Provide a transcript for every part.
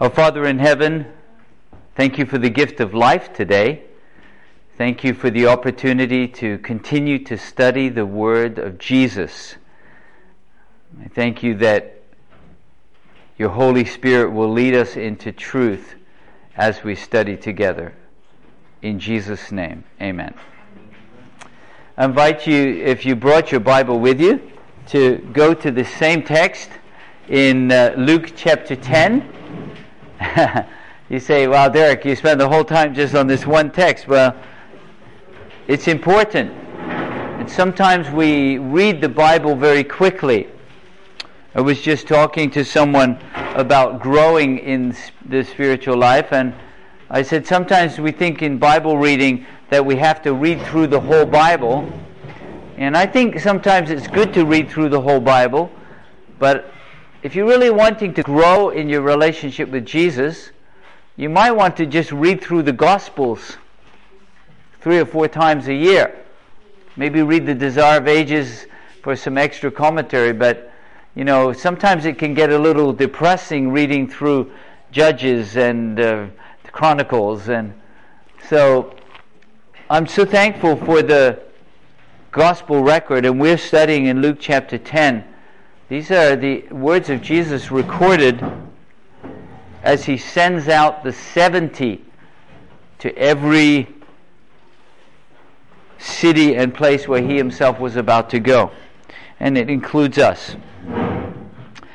Our Father in heaven, thank you for the gift of life today. Thank you for the opportunity to continue to study the Word of Jesus. I thank you that your Holy Spirit will lead us into truth as we study together. In Jesus' name, amen. I invite you, if you brought your Bible with you, to go to the same text in uh, Luke chapter 10. you say, well, Derek, you spend the whole time just on this one text. Well, it's important. And sometimes we read the Bible very quickly. I was just talking to someone about growing in the spiritual life, and I said sometimes we think in Bible reading that we have to read through the whole Bible. And I think sometimes it's good to read through the whole Bible, but if you're really wanting to grow in your relationship with Jesus, you might want to just read through the Gospels three or four times a year. Maybe read the Desire of Ages for some extra commentary, but you know, sometimes it can get a little depressing reading through Judges and uh, Chronicles, and so I'm so thankful for the gospel record, and we're studying in Luke chapter 10 these are the words of Jesus recorded as he sends out the 70 to every city and place where he himself was about to go. And it includes us.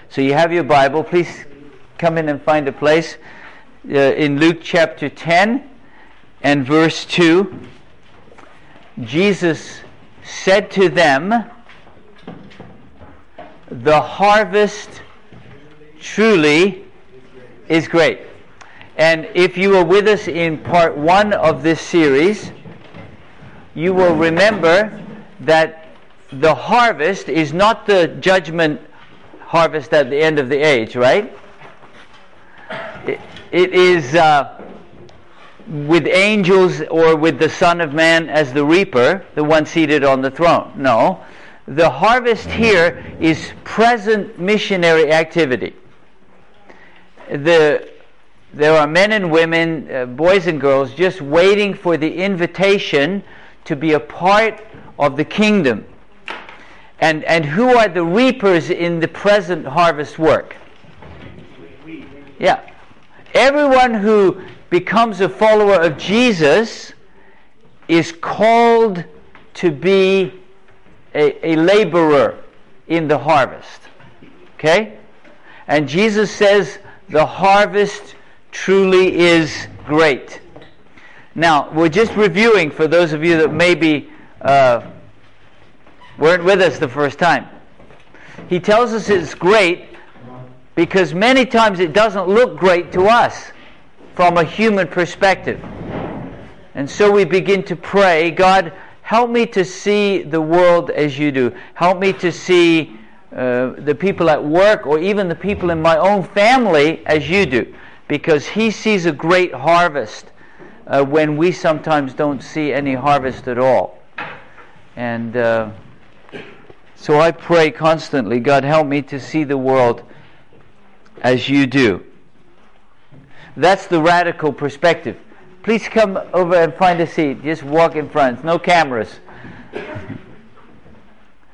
So you have your Bible. Please come in and find a place. Uh, in Luke chapter 10 and verse 2, Jesus said to them, the harvest truly is great. And if you were with us in part one of this series, you will remember that the harvest is not the judgment harvest at the end of the age, right? it, it is uh, with angels or with the Son of Man as the reaper, the one seated on the throne. No the harvest here is present missionary activity. The, there are men and women, uh, boys and girls, just waiting for the invitation to be a part of the kingdom. And, and who are the reapers in the present harvest work? Yeah. Everyone who becomes a follower of Jesus is called to be a, a laborer in the harvest. Okay? And Jesus says the harvest truly is great. Now, we're just reviewing for those of you that maybe uh, weren't with us the first time. He tells us it's great because many times it doesn't look great to us from a human perspective. And so we begin to pray, God, Help me to see the world as you do. Help me to see uh, the people at work or even the people in my own family as you do. Because He sees a great harvest uh, when we sometimes don't see any harvest at all. And uh, so I pray constantly God, help me to see the world as you do. That's the radical perspective. Please come over and find a seat. Just walk in front. No cameras.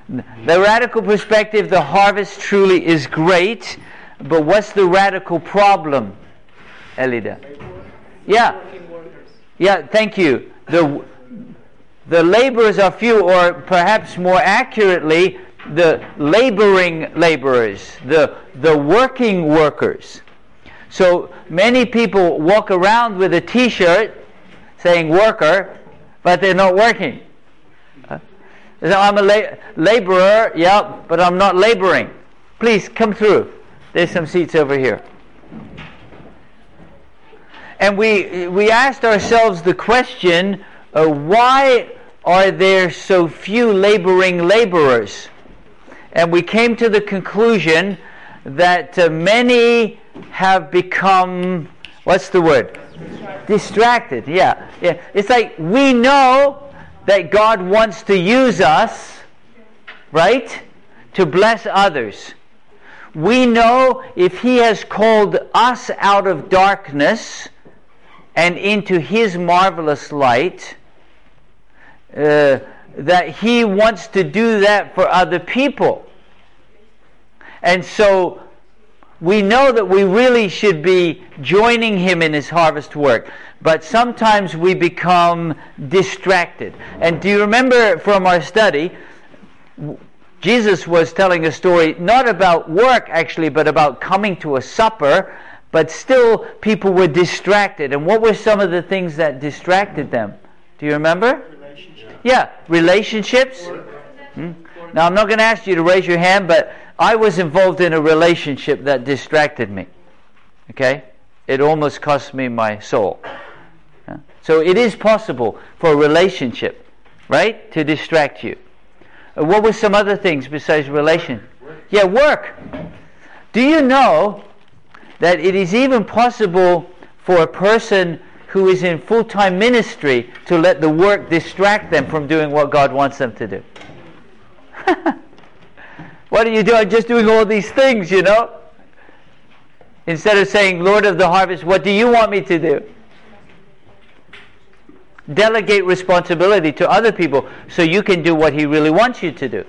The radical perspective, the harvest truly is great, but what's the radical problem, Elida? Yeah. Yeah, thank you. The, the laborers are few, or perhaps more accurately, the laboring laborers, the, the working workers. So many people walk around with a t shirt saying worker, but they're not working. So I'm a la- laborer, yeah, but I'm not laboring. Please come through. There's some seats over here. And we, we asked ourselves the question uh, why are there so few laboring laborers? And we came to the conclusion that uh, many have become, what's the word? Distracted. Distracted, yeah. yeah. It's like we know that God wants to use us, right, to bless others. We know if He has called us out of darkness and into His marvelous light, uh, that He wants to do that for other people. And so we know that we really should be joining Him in His harvest work. But sometimes we become distracted. And do you remember from our study? Jesus was telling a story not about work actually, but about coming to a supper, but still people were distracted. And what were some of the things that distracted them? Do you remember? Yeah, relationships. Hmm? Now, I'm not going to ask you to raise your hand, but I was involved in a relationship that distracted me. Okay? It almost cost me my soul. So it is possible for a relationship, right, to distract you. Uh, what were some other things besides relation? Yeah, work. Do you know that it is even possible for a person who is in full time ministry to let the work distract them from doing what God wants them to do? what are you doing? I'm just doing all these things, you know? Instead of saying, Lord of the harvest, what do you want me to do? delegate responsibility to other people so you can do what He really wants you to do.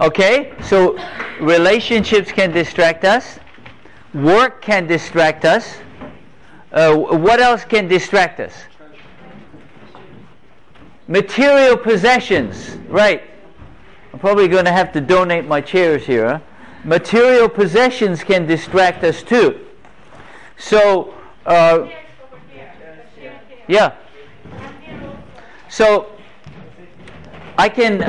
Okay? So relationships can distract us, work can distract us. Uh, what else can distract us? Material possessions, right. I'm probably going to have to donate my chairs here. Huh? Material possessions can distract us too. So, uh, yeah. So I can.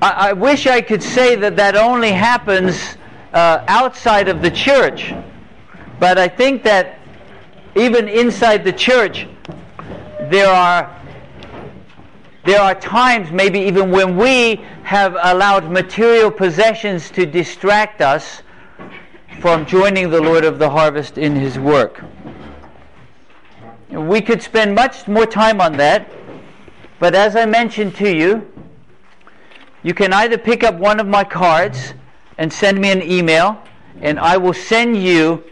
I, I, wish I could say that that only happens uh, outside of the church, but I think that even inside the church, there are there are times, maybe even when we have allowed material possessions to distract us from joining the Lord of the harvest in His work. We could spend much more time on that, but as I mentioned to you, you can either pick up one of my cards and send me an email, and I will send you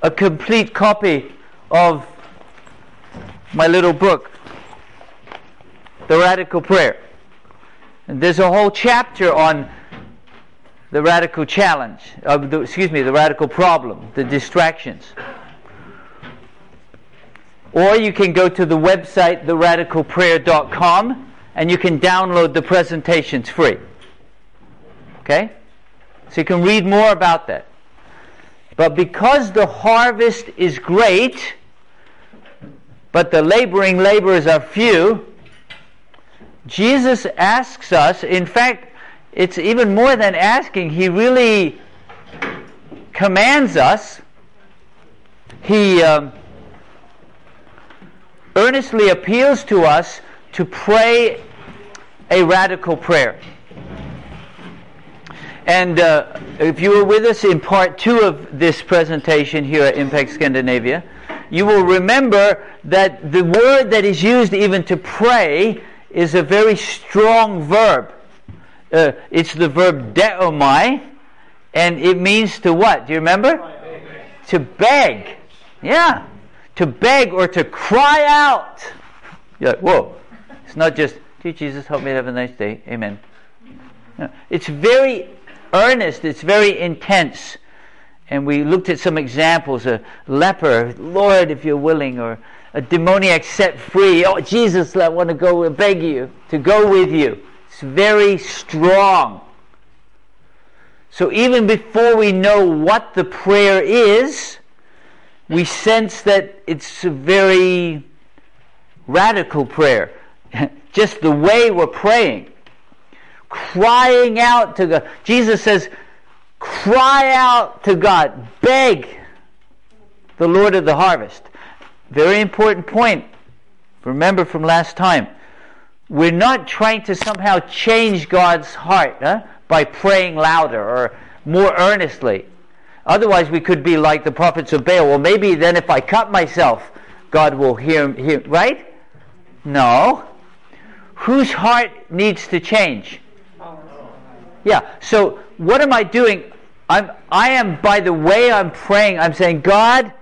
a complete copy of my little book, The Radical Prayer. And there's a whole chapter on the radical challenge, uh, the, excuse me, the radical problem, the distractions. Or you can go to the website, theradicalprayer.com, and you can download the presentations free. Okay? So you can read more about that. But because the harvest is great, but the laboring laborers are few, Jesus asks us, in fact, it's even more than asking, he really commands us. He. Um, earnestly appeals to us to pray a radical prayer. And uh, if you were with us in part two of this presentation here at Impact Scandinavia, you will remember that the word that is used even to pray is a very strong verb. Uh, it's the verb deomai, and it means to what? Do you remember? To beg. Yeah to beg or to cry out. You're like, whoa. It's not just, dear Jesus, help me have a nice day. Amen. No, it's very earnest, it's very intense. And we looked at some examples a leper, Lord, if you're willing, or a demoniac set free. Oh, Jesus, I want to go beg you to go with you. It's very strong. So even before we know what the prayer is, we sense that it's a very radical prayer. Just the way we're praying. Crying out to God. Jesus says, cry out to God. Beg the Lord of the harvest. Very important point. Remember from last time. We're not trying to somehow change God's heart huh, by praying louder or more earnestly. Otherwise, we could be like the prophets of Baal. Well, maybe then if I cut myself, God will hear, hear right? No. Whose heart needs to change? Yeah. So what am I doing? I'm I am by the way I'm praying, I'm saying, God,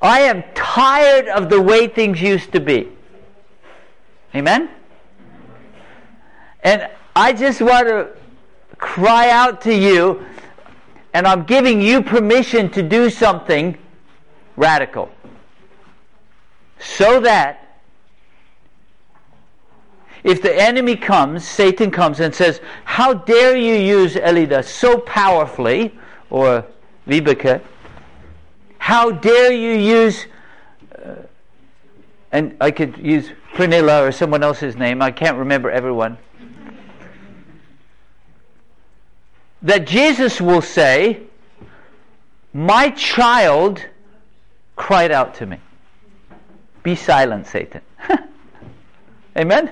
I am tired of the way things used to be. Amen? And I just want to cry out to you, and I'm giving you permission to do something radical. So that if the enemy comes, Satan comes and says, How dare you use Elida so powerfully, or Vibeke, how dare you use, uh, and I could use Pernilla or someone else's name, I can't remember everyone. That Jesus will say, My child cried out to me. Be silent, Satan. Amen?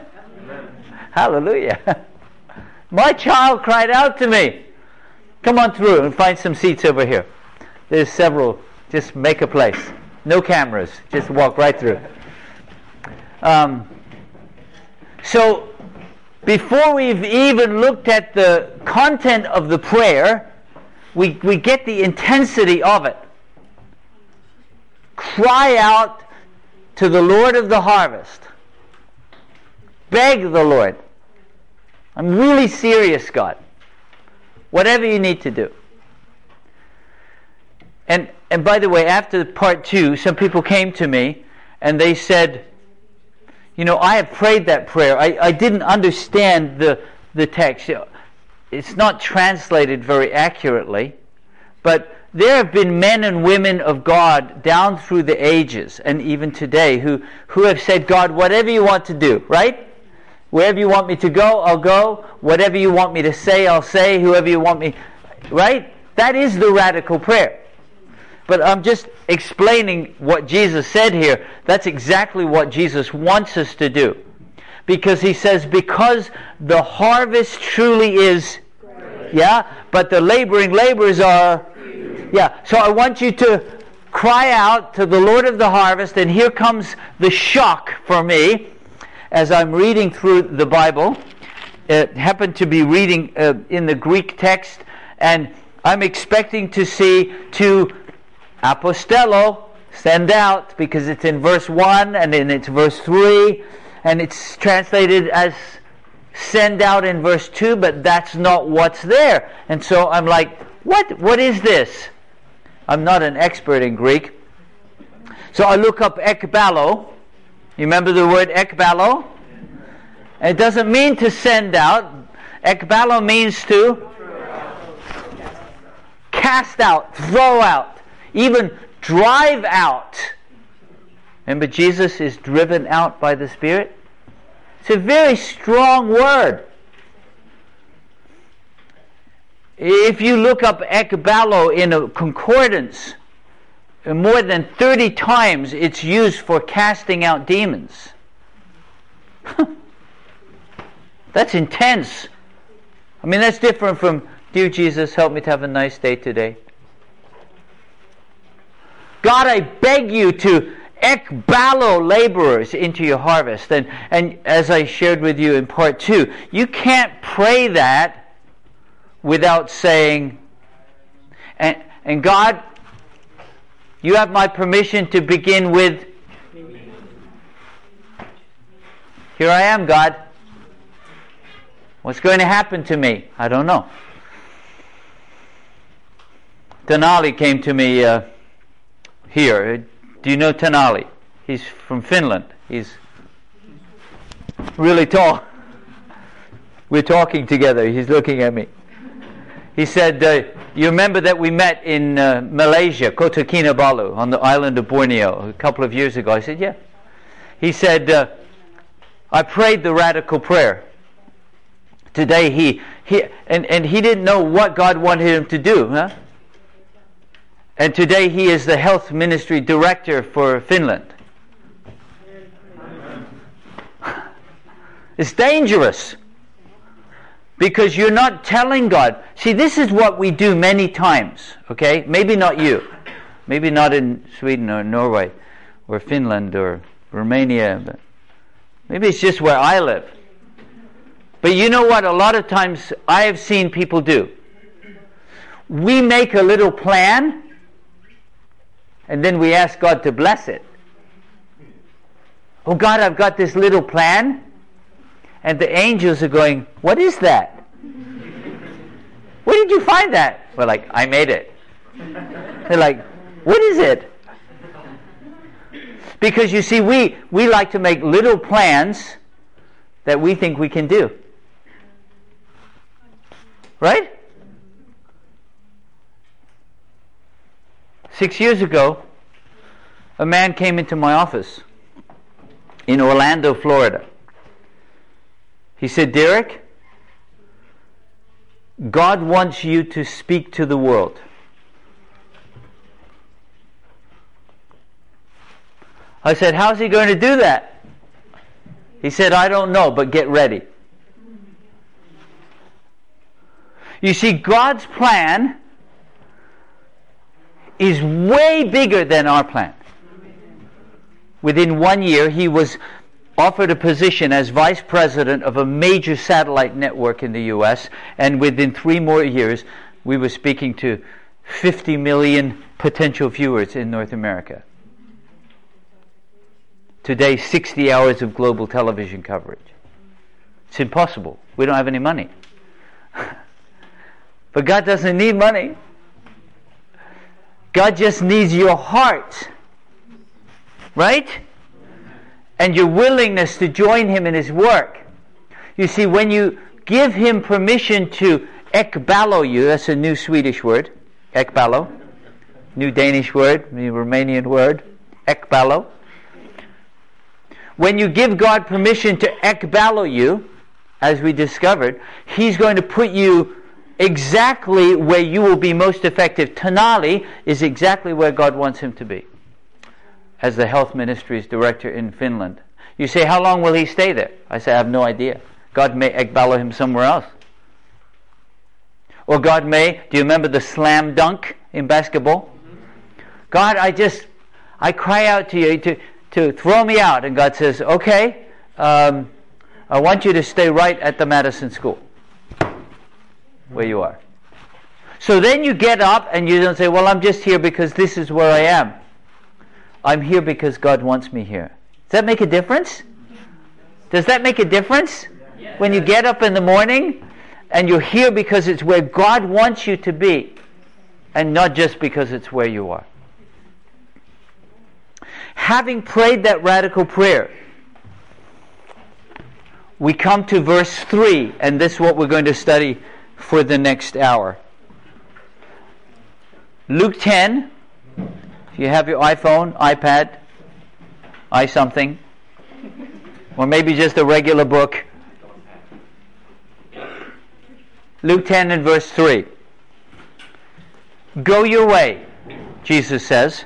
Hallelujah. My child cried out to me. Come on through and find some seats over here. There's several. Just make a place. No cameras. Just walk right through. Um, so, before we've even looked at the content of the prayer, we, we get the intensity of it. Cry out to the Lord of the harvest. Beg the Lord. I'm really serious, God. Whatever you need to do. And and by the way, after part two, some people came to me and they said, you know, I have prayed that prayer. I, I didn't understand the the text. It's not translated very accurately, but there have been men and women of God down through the ages and even today who, who have said, God, whatever you want to do, right? Wherever you want me to go, I'll go. Whatever you want me to say, I'll say. Whoever you want me, right? That is the radical prayer. But I'm just explaining what Jesus said here. That's exactly what Jesus wants us to do. Because he says, because the harvest truly is, yeah, but the laboring laborers are, yeah. So I want you to cry out to the Lord of the harvest, and here comes the shock for me as I'm reading through the Bible, it happened to be reading uh, in the Greek text, and I'm expecting to see to apostello, send out, because it's in verse 1 and then it's verse 3, and it's translated as send out in verse 2, but that's not what's there. And so I'm like, what? What is this? I'm not an expert in Greek. So I look up ekbalo, you remember the word ekbalo? It doesn't mean to send out. Ekbalo means to cast out, throw out, even drive out. Remember, Jesus is driven out by the Spirit? It's a very strong word. If you look up ekbalo in a concordance, more than 30 times it's used for casting out demons. that's intense. I mean, that's different from, Dear Jesus, help me to have a nice day today. God, I beg you to ekbalo laborers into your harvest. And, and as I shared with you in part two, you can't pray that without saying, and, and God, you have my permission to begin with. Here I am, God. What's going to happen to me? I don't know. Tenali came to me uh, here. Do you know Tenali? He's from Finland. He's really tall. We're talking together. He's looking at me. He said, uh, You remember that we met in uh, Malaysia, Kota Kinabalu, on the island of Borneo, a couple of years ago? I said, Yeah. He said, uh, I prayed the radical prayer. Today he, he and, and he didn't know what God wanted him to do, huh? And today he is the health ministry director for Finland. It's dangerous. Because you're not telling God. See, this is what we do many times, okay? Maybe not you. Maybe not in Sweden or Norway or Finland or Romania, maybe it's just where I live. But you know what? A lot of times I have seen people do. We make a little plan and then we ask God to bless it. Oh God, I've got this little plan. And the angels are going, What is that? Where did you find that? We're like, I made it. They're like, What is it? Because you see, we, we like to make little plans that we think we can do. Right? Six years ago, a man came into my office in Orlando, Florida. He said, Derek, God wants you to speak to the world. I said, How's he going to do that? He said, I don't know, but get ready. You see, God's plan is way bigger than our plan. Within one year, he was offered a position as vice president of a major satellite network in the U.S., and within three more years, we were speaking to 50 million potential viewers in North America. Today, 60 hours of global television coverage. It's impossible. We don't have any money. but God doesn't need money. God just needs your heart. Right? And your willingness to join Him in His work. You see, when you give Him permission to ekbalo you, that's a new Swedish word, ekbalo, new Danish word, new Romanian word, ekbalo. When you give God permission to ekbalo you, as we discovered, He's going to put you exactly where you will be most effective. Tenali is exactly where God wants him to be as the health ministries director in Finland. You say, How long will he stay there? I say, I have no idea. God may ekbalo him somewhere else. Or God may, do you remember the slam dunk in basketball? God, I just, I cry out to you to, to throw me out. And God says, Okay, um, I want you to stay right at the Madison School where you are. So then you get up and you don't say, Well, I'm just here because this is where I am. I'm here because God wants me here. Does that make a difference? Does that make a difference? When you get up in the morning and you're here because it's where God wants you to be and not just because it's where you are. Having prayed that radical prayer, we come to verse 3, and this is what we're going to study for the next hour. Luke 10, if you have your iPhone, iPad, i something, or maybe just a regular book. Luke 10 and verse 3. Go your way, Jesus says.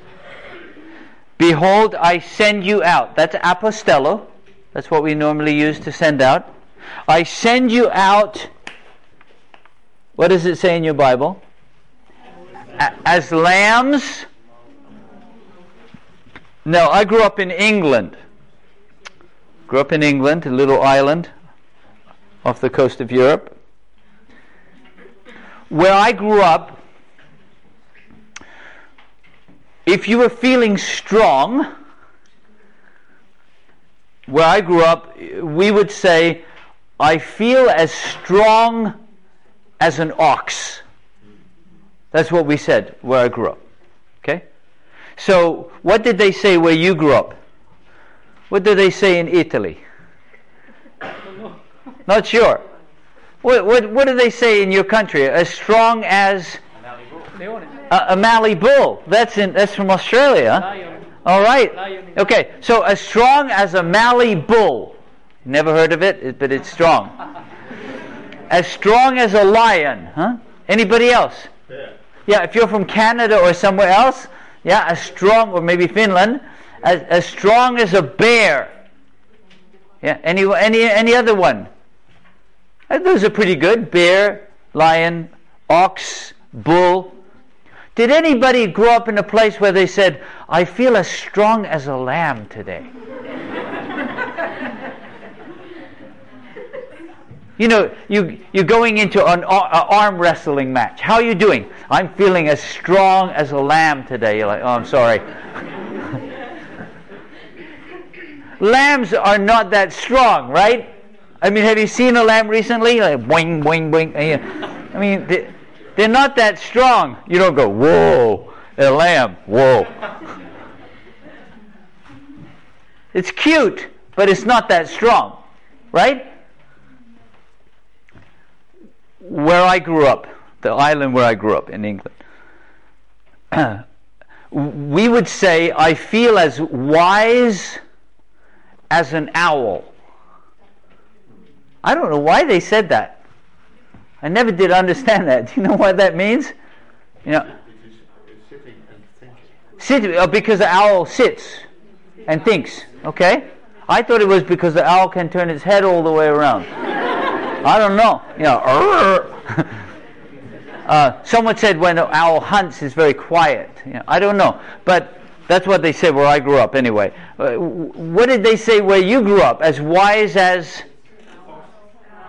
Behold, I send you out. That's apostello. That's what we normally use to send out. I send you out what does it say in your Bible? As lambs. No, I grew up in England. Grew up in England, a little island off the coast of Europe. Where I grew up, if you were feeling strong, where I grew up, we would say, I feel as strong as an ox. That's what we said where I grew up. Okay? So, what did they say where you grew up? What did they say in Italy? Not sure. What, what, what do they say in your country? As strong as a, a Mallee bull. That's in that's from Australia. All right. Okay. So as strong as a Mallee bull. Never heard of it, but it's strong as strong as a lion. Huh? Anybody else? Yeah. yeah, if you're from Canada or somewhere else, yeah, as strong, or maybe Finland, as, as strong as a bear. Yeah, any, any, any other one? Uh, those are pretty good. Bear, lion, ox, bull. Did anybody grow up in a place where they said, I feel as strong as a lamb today? You know, you, you're going into an arm wrestling match. How are you doing? I'm feeling as strong as a lamb today. You're like, oh, I'm sorry. Lambs are not that strong, right? I mean, have you seen a lamb recently? Like, boing, boing, boing. I mean, they're not that strong. You don't go, whoa, a lamb, whoa. It's cute, but it's not that strong, right? Where I grew up, the island where I grew up in England, we would say, I feel as wise as an owl. I don't know why they said that. I never did understand that. Do you know what that means? You know, sit, uh, because the owl sits and thinks. Okay, I thought it was because the owl can turn its head all the way around. I don't know. You know, uh, someone said when an owl hunts, it's very quiet. You know, I don't know, but that's what they said where I grew up. Anyway, uh, what did they say where you grew up? As wise as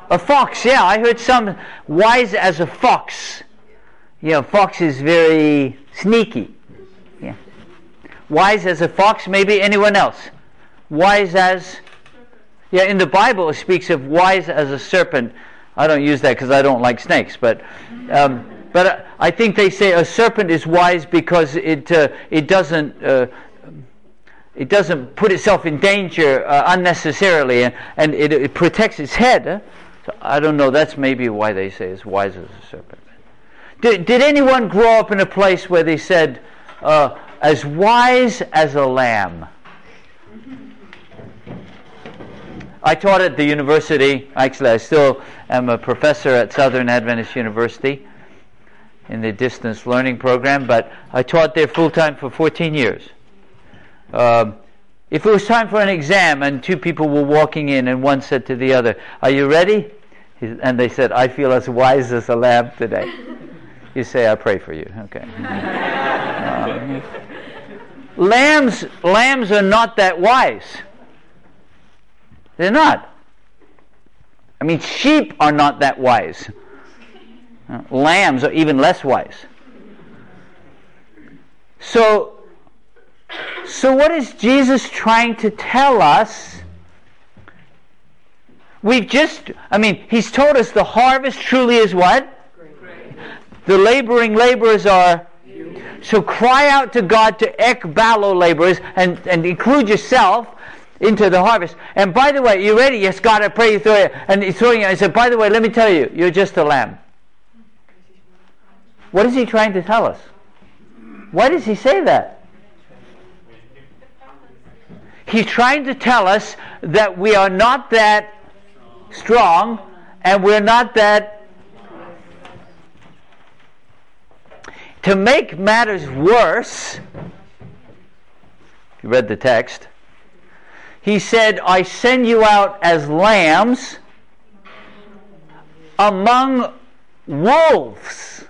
a fox? Yeah, I heard some wise as a fox. You know, fox is very sneaky. Yeah, wise as a fox. Maybe anyone else? Wise as yeah, in the Bible it speaks of wise as a serpent. I don't use that because I don't like snakes, but um, but I think they say a serpent is wise because it uh, it doesn't. Uh, it doesn't put itself in danger uh, unnecessarily, and, and it, it, protects its head. So I don't know. That's maybe why they say it's wise as a serpent. Did, did anyone grow up in a place where they said, uh, as wise as a lamb? I taught at the university. Actually, I still am a professor at Southern Adventist University in the distance learning program, but I taught there full time for 14 years. Um, if it was time for an exam and two people were walking in and one said to the other, Are you ready? And they said, I feel as wise as a lamb today. You say, I pray for you. Okay. um, lambs, lambs are not that wise. They're not. I mean, sheep are not that wise. Uh, lambs are even less wise. So, so what is Jesus trying to tell us? We've just, I mean, he's told us the harvest truly is what? Great. The laboring laborers are. So cry out to God to ekbalo laborers and, and include yourself into the harvest. And by the way, you ready? Yes, God, I pray you through it. And he's throwing it. I said, by the way, let me tell you, you're just a lamb. What is he trying to tell us? Why does he say that? He's trying to tell us that we are not that strong and we're not that. To make matters worse, you read the text, he said, I send you out as lambs among wolves.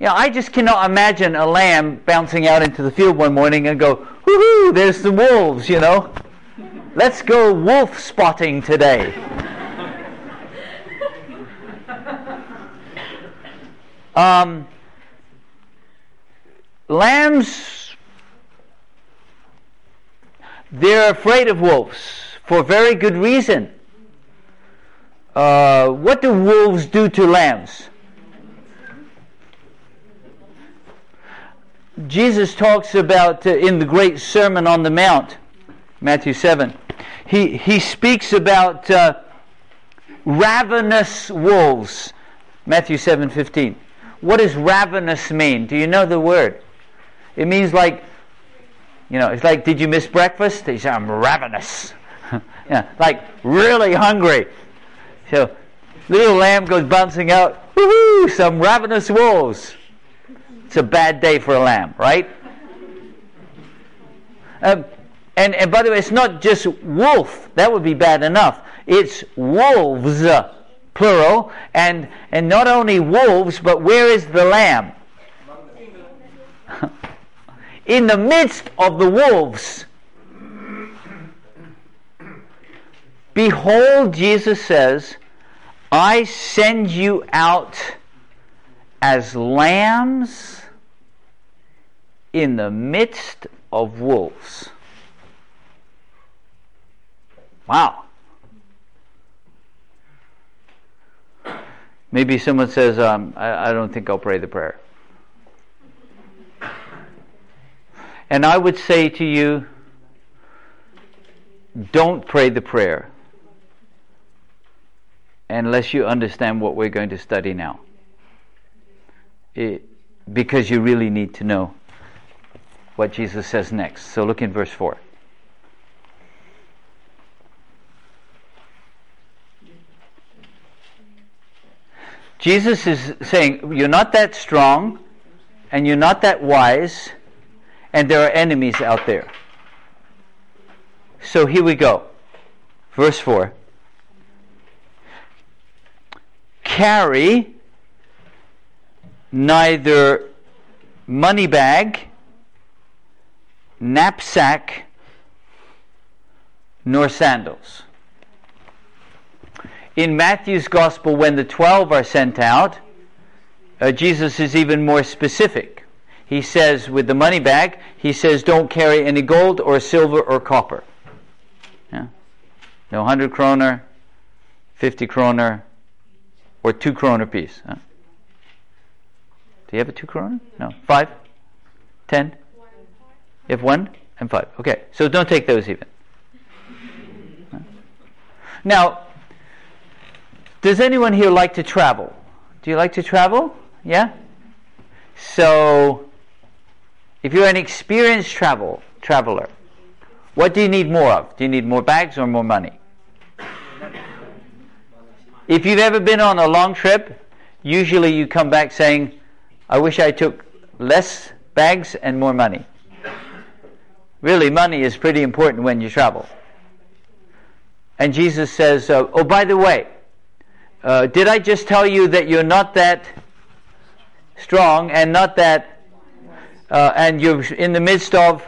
Yeah, I just cannot imagine a lamb bouncing out into the field one morning and go, woohoo, there's the wolves, you know. Let's go wolf spotting today. um, lambs they're afraid of wolves for very good reason. Uh, what do wolves do to lambs? Jesus talks about uh, in the great Sermon on the Mount, Matthew 7. He, he speaks about uh, ravenous wolves, Matthew 7:15. What does ravenous mean? Do you know the word? It means like you know, it's like, did you miss breakfast? He said, I'm ravenous. yeah, like really hungry. So little lamb goes bouncing out, woohoo, some ravenous wolves. It's a bad day for a lamb, right? Um, and, and by the way, it's not just wolf. That would be bad enough. It's wolves, plural. And, and not only wolves, but where is the lamb? In the midst of the wolves. Behold, Jesus says, I send you out as lambs in the midst of wolves. Wow. Maybe someone says, um, I, I don't think I'll pray the prayer. And I would say to you, don't pray the prayer unless you understand what we're going to study now. It, because you really need to know what Jesus says next. So look in verse 4. Jesus is saying, You're not that strong, and you're not that wise, and there are enemies out there. So here we go. Verse 4. Carry neither money bag, knapsack, nor sandals. In Matthew's Gospel, when the twelve are sent out, uh, Jesus is even more specific. He says, with the money bag, he says, don't carry any gold or silver or copper. Yeah? No 100 kroner, 50 kroner, or 2 kroner piece. Huh? Do you have a 2 kroner? No. 5? 10? You have 1 and 5. Okay, so don't take those even. Now, does anyone here like to travel? Do you like to travel? Yeah? So, if you're an experienced travel traveler, what do you need more of? Do you need more bags or more money? If you've ever been on a long trip, usually you come back saying, I wish I took less bags and more money. Really, money is pretty important when you travel. And Jesus says, uh, Oh, by the way, uh, did I just tell you that you're not that strong and not that, uh, and you're in the midst of?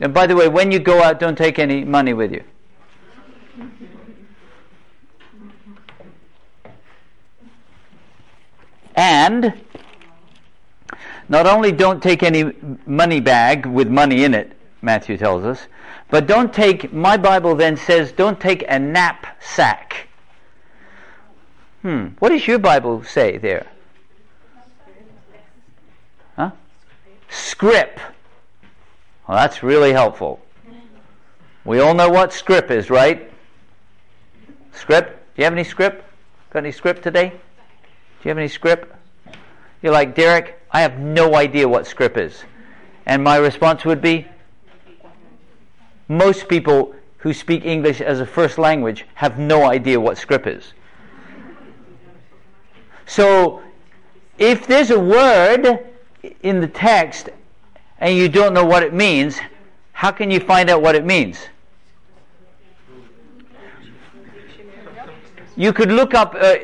And by the way, when you go out, don't take any money with you. And not only don't take any money bag with money in it, Matthew tells us, but don't take, my Bible then says, don't take a knapsack. Hmm. What does your Bible say there? Scrip. Well, that's really helpful. We all know what scrip is, right? Script? Do you have any script? Got any script today? Do you have any script? You're like, Derek, I have no idea what script is. And my response would be most people who speak English as a first language have no idea what script is. So, if there's a word in the text and you don't know what it means, how can you find out what it means? You could look up. Uh,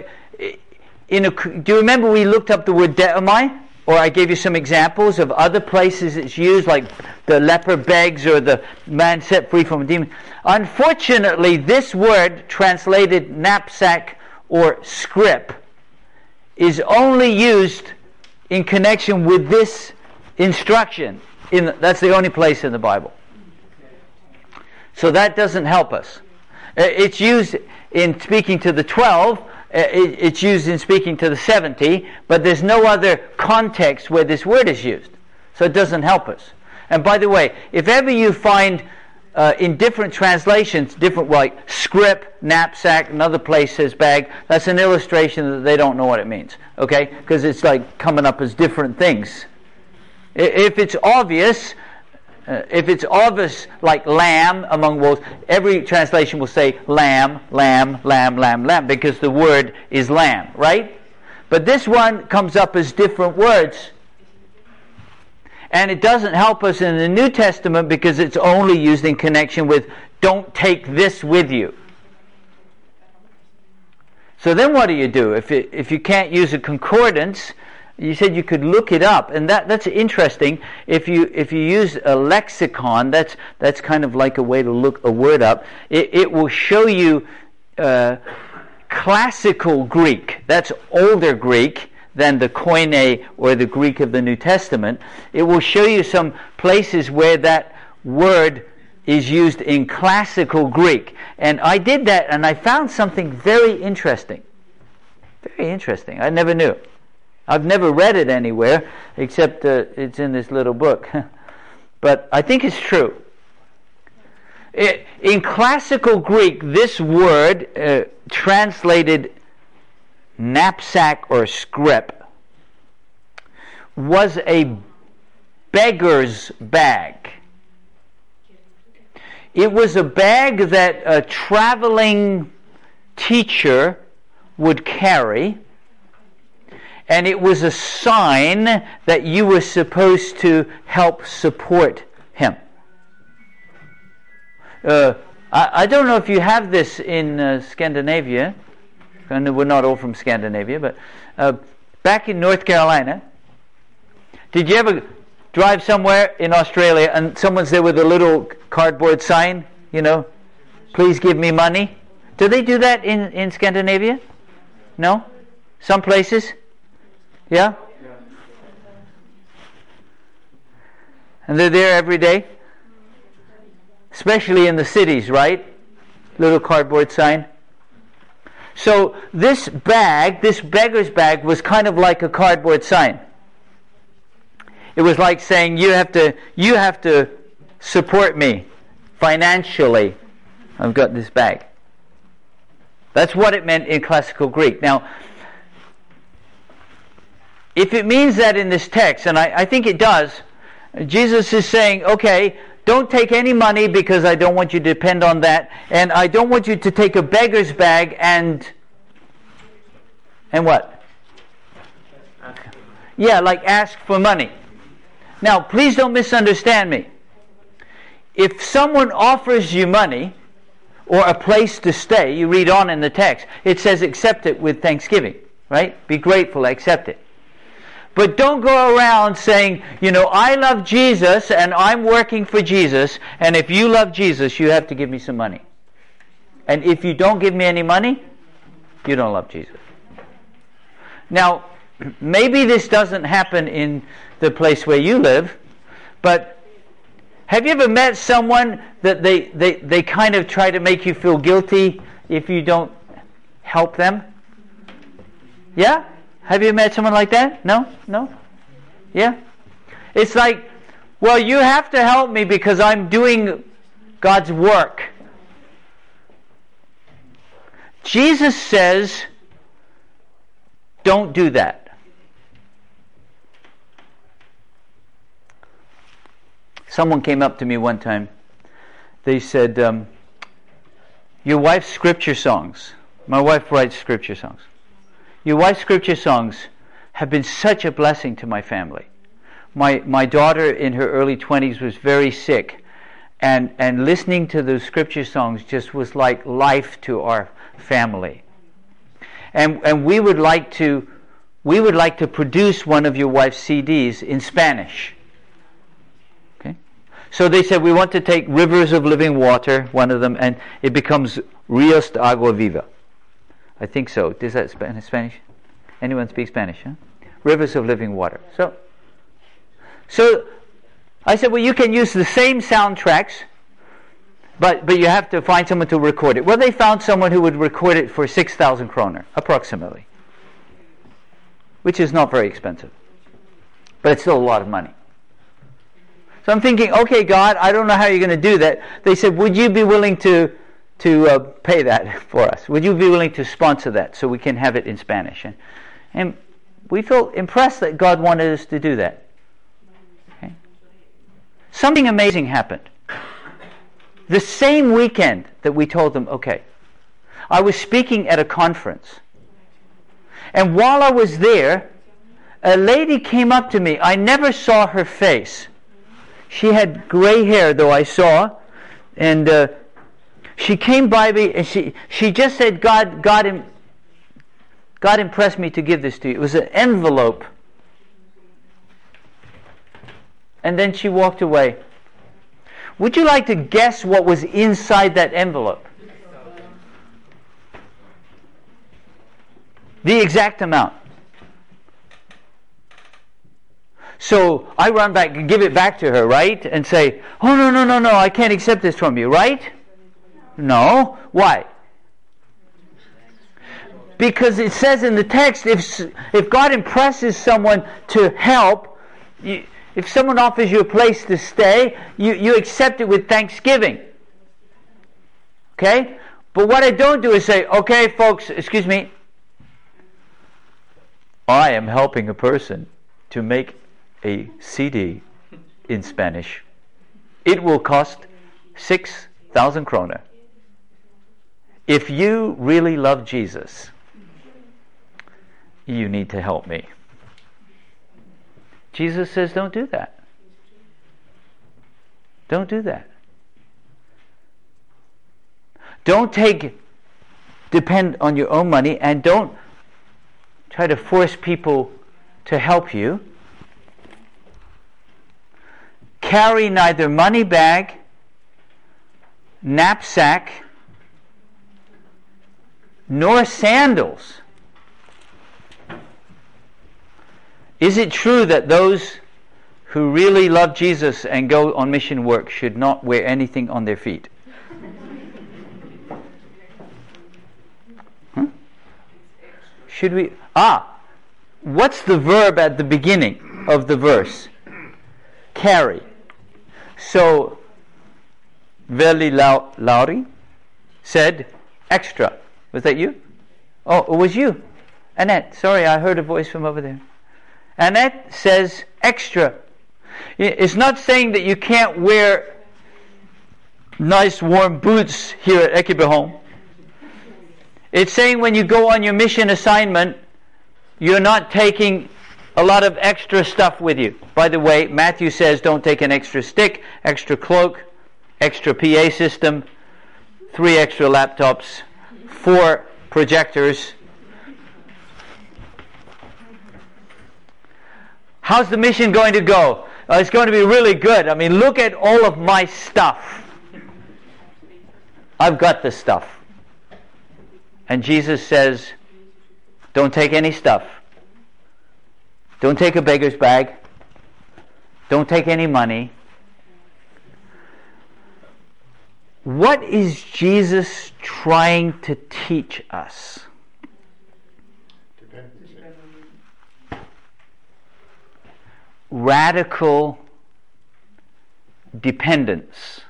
in a, do you remember we looked up the word deomai? Or I gave you some examples of other places it's used, like the leper begs or the man set free from a demon. Unfortunately, this word translated knapsack or scrip is only used in connection with this instruction. In the, that's the only place in the Bible. So that doesn't help us. Uh, it's used in speaking to the 12, uh, it's used in speaking to the 70, but there's no other context where this word is used. So it doesn't help us. And by the way, if ever you find uh, in different translations, different like scrip, knapsack, another place says bag. That's an illustration that they don't know what it means. Okay, because it's like coming up as different things. If it's obvious, uh, if it's obvious like lamb among wolves, every translation will say lamb, lamb, lamb, lamb, lamb, because the word is lamb, right? But this one comes up as different words and it doesn't help us in the New Testament because it's only used in connection with don't take this with you. So then what do you do? If, it, if you can't use a concordance, you said you could look it up, and that, that's interesting. If you if you use a lexicon, that's that's kind of like a way to look a word up. It, it will show you uh, classical Greek. That's older Greek than the Koine or the Greek of the New Testament. It will show you some places where that word is used in classical Greek. And I did that, and I found something very interesting. Very interesting. I never knew. I've never read it anywhere except uh, it's in this little book. but I think it's true. It, in classical Greek, this word uh, translated knapsack or scrip was a beggar's bag. It was a bag that a traveling teacher would carry and it was a sign that you were supposed to help support him. Uh, I, I, don't know if you have this in uh, Scandinavia. And we're not all from Scandinavia, but uh, back in North Carolina, did you ever drive somewhere in Australia and someone's there with a little cardboard sign, you know, please give me money? Do they do that in, in Scandinavia? No? Some places? Yeah? And they're there every day? Especially in the cities, right? Little cardboard sign. So this bag, this beggar's bag, was kind of like a cardboard sign. It was like saying, "You have to, you have to support me financially. I've got this bag." That's what it meant in classical Greek. Now, if it means that in this text, and I, I think it does, Jesus is saying, okay, don't take any money because I don't want you to depend on that, and I don't want you to take a beggar's bag and and what? Yeah, like ask for money. Now, please don't misunderstand me. If someone offers you money or a place to stay, you read on in the text, it says accept it with thanksgiving, right? Be grateful, accept it. But don't go around saying, you know, I love Jesus and I'm working for Jesus, and if you love Jesus, you have to give me some money. And if you don't give me any money, you don't love Jesus. Now, maybe this doesn't happen in the place where you live, but have you ever met someone that they, they, they kind of try to make you feel guilty if you don't help them? Yeah? Have you met someone like that? No? No? Yeah? It's like, well, you have to help me because I'm doing God's work. Jesus says, don't do that. Someone came up to me one time. They said, um, Your wife's scripture songs. My wife writes scripture songs. Your wife's scripture songs have been such a blessing to my family. My, my daughter in her early 20s was very sick, and, and listening to those scripture songs just was like life to our family. And, and we would like to we would like to produce one of your wife's CDs in Spanish. Okay? So they said we want to take Rivers of Living Water, one of them, and it becomes Rios de Agua Viva. I think so. Is that Spanish? Anyone speak Spanish? Huh? Rivers of living water. So, so I said, well, you can use the same soundtracks, but but you have to find someone to record it. Well, they found someone who would record it for six thousand kroner, approximately, which is not very expensive, but it's still a lot of money. So I'm thinking, okay, God, I don't know how you're going to do that. They said, would you be willing to to uh, pay that for us? Would you be willing to sponsor that so we can have it in Spanish? And, and we felt impressed that God wanted us to do that. Okay? Something amazing happened. The same weekend that we told them, okay, I was speaking at a conference. And while I was there, a lady came up to me. I never saw her face. She had gray hair, though I saw, and uh, she came by me and she, she just said, God, God, God impressed me to give this to you. It was an envelope And then she walked away. Would you like to guess what was inside that envelope? The exact amount. So I run back and give it back to her, right? And say, Oh, no, no, no, no, I can't accept this from you, right? No. Why? Because it says in the text if, if God impresses someone to help, you, if someone offers you a place to stay, you, you accept it with thanksgiving. Okay? But what I don't do is say, okay, folks, excuse me, I am helping a person to make a CD in Spanish. It will cost 6,000 kroner. If you really love Jesus, you need to help me. Jesus says, don't do that. Don't do that. Don't take, depend on your own money, and don't try to force people to help you. Carry neither money bag, knapsack, nor sandals Is it true that those who really love Jesus and go on mission work should not wear anything on their feet? Should we? Ah, what's the verb at the beginning of the verse? Carry. So, Veli Lauri said, extra. Was that you? Oh, it was you. Annette, sorry, I heard a voice from over there. Annette says extra. It's not saying that you can't wear nice warm boots here at Ekebyholm. It's saying when you go on your mission assignment, you're not taking a lot of extra stuff with you. By the way, Matthew says don't take an extra stick, extra cloak, extra PA system, three extra laptops, four projectors, How's the mission going to go? Uh, it's going to be really good. I mean, look at all of my stuff. I've got this stuff. And Jesus says, don't take any stuff. Don't take a beggar's bag. Don't take any money. What is Jesus trying to teach us? radical dependence.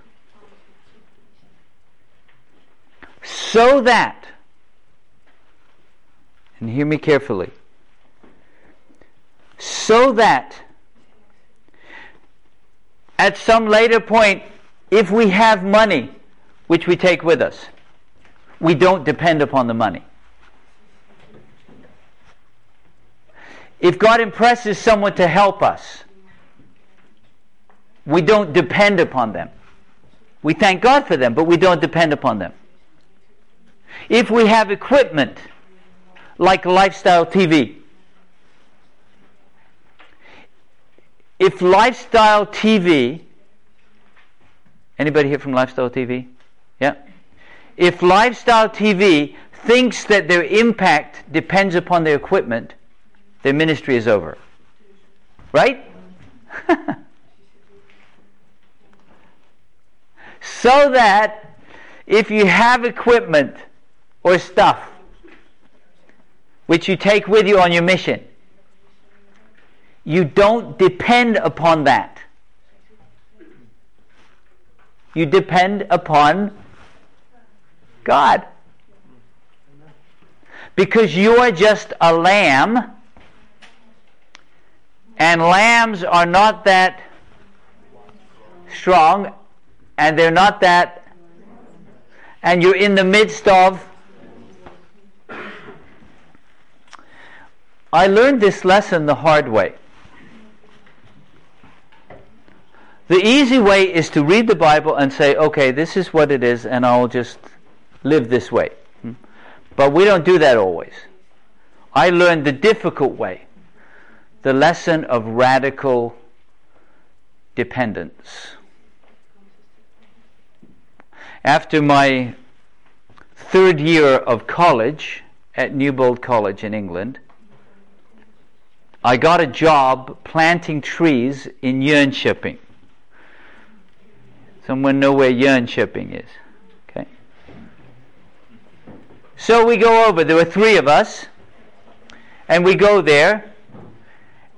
So that, and hear me carefully, so that at some later point, if we have money, which we take with us, we don't depend upon the money. If God impresses someone to help us, we don't depend upon them. We thank God for them, but we don't depend upon them. If we have equipment like Lifestyle TV, if Lifestyle TV, anybody here from Lifestyle TV? Yeah? If Lifestyle TV thinks that their impact depends upon their equipment, their ministry is over. Right? so that if you have equipment or stuff which you take with you on your mission, you don't depend upon that. You depend upon God. Because you are just a lamb and lambs are not that strong, and they're not that, and you're in the midst of. I learned this lesson the hard way. The easy way is to read the Bible and say, okay, this is what it is, and I'll just live this way. But we don't do that always. I learned the difficult way the lesson of radical dependence. After my third year of college at Newbold College in England, I got a job planting trees in Jönköping. Someone know where Jönköping is? Okay. So we go over. There were three of us, and we go there,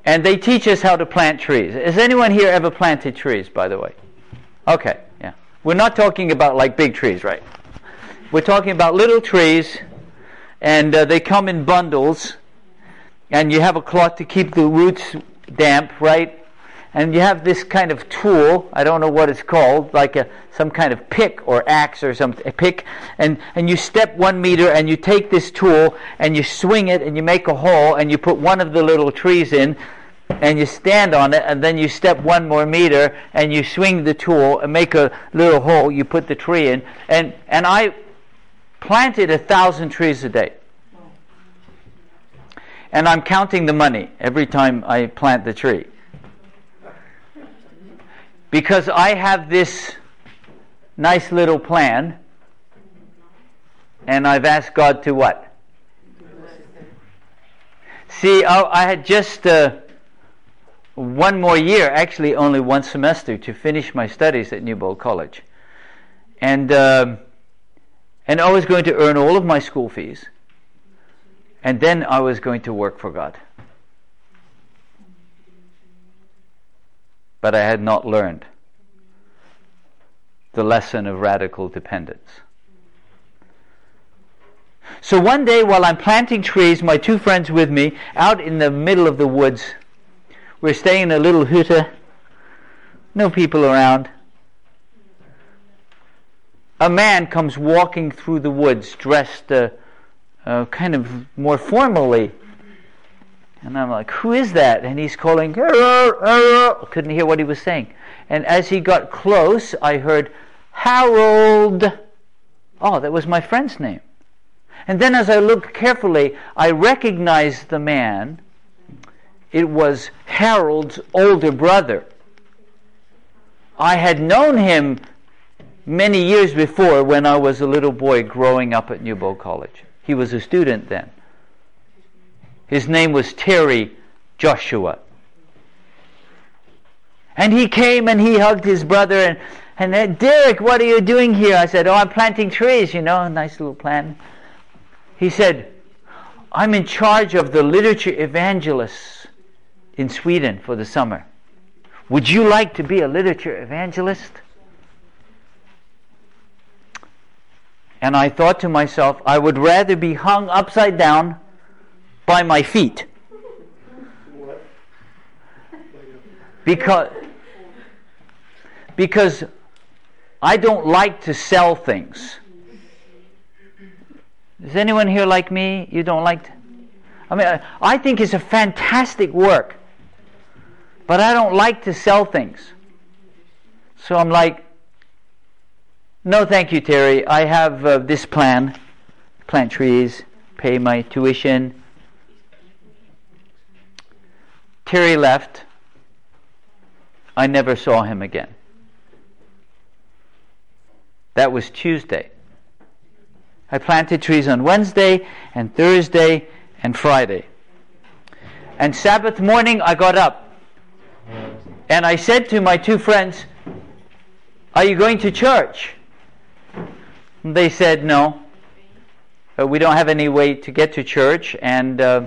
and they teach us how to plant trees. Has anyone here ever planted trees, by the way? Okay, yeah. We're not talking about like big trees, right? We're talking about little trees, and uh, they come in bundles and you have a cloth to keep the roots damp, right? And you have this kind of tool, I don't know what it's called, like a, some kind of pick or axe or something, a pick, and, and you step one meter and you take this tool and you swing it and you make a hole and you put one of the little trees in and you stand on it and then you step one more meter and you swing the tool and make a little hole, you put the tree in. And, and I planted a thousand trees a day and I'm counting the money every time I plant the tree. Because I have this nice little plan, and I've asked God to what? See, I, I had just uh, one more year, actually only one semester, to finish my studies at Newbold College. And, uh, and I was going to earn all of my school fees and then I was going to work for God. But I had not learned the lesson of radical dependence. So one day while I'm planting trees, my two friends with me, out in the middle of the woods, we're staying in a little hutte, no people around. A man comes walking through the woods dressed uh, uh, kind of more formally. And I'm like, who is that? And he's calling, couldn't hear what he was saying. And as he got close, I heard, Harold. Oh, that was my friend's name. And then as I looked carefully, I recognized the man. It was Harold's older brother. I had known him many years before when I was a little boy growing up at Newbold College. He was a student then. His name was Terry Joshua. And he came and he hugged his brother and, and Derek, what are you doing here? I said, Oh, I'm planting trees, you know, a nice little plant. He said, I'm in charge of the literature evangelists in Sweden for the summer. Would you like to be a literature evangelist? And I thought to myself, I would rather be hung upside down by my feet. Because, because I don't like to sell things. Is anyone here like me? You don't like to? I mean, I think it's a fantastic work, but I don't like to sell things. So I'm like, no, thank you, Terry. I have uh, this plan plant trees, pay my tuition. Terry left. I never saw him again. That was Tuesday. I planted trees on Wednesday and Thursday and Friday. And Sabbath morning, I got up and I said to my two friends, Are you going to church? They said, no. Uh, we don't have any way to get to church, and uh,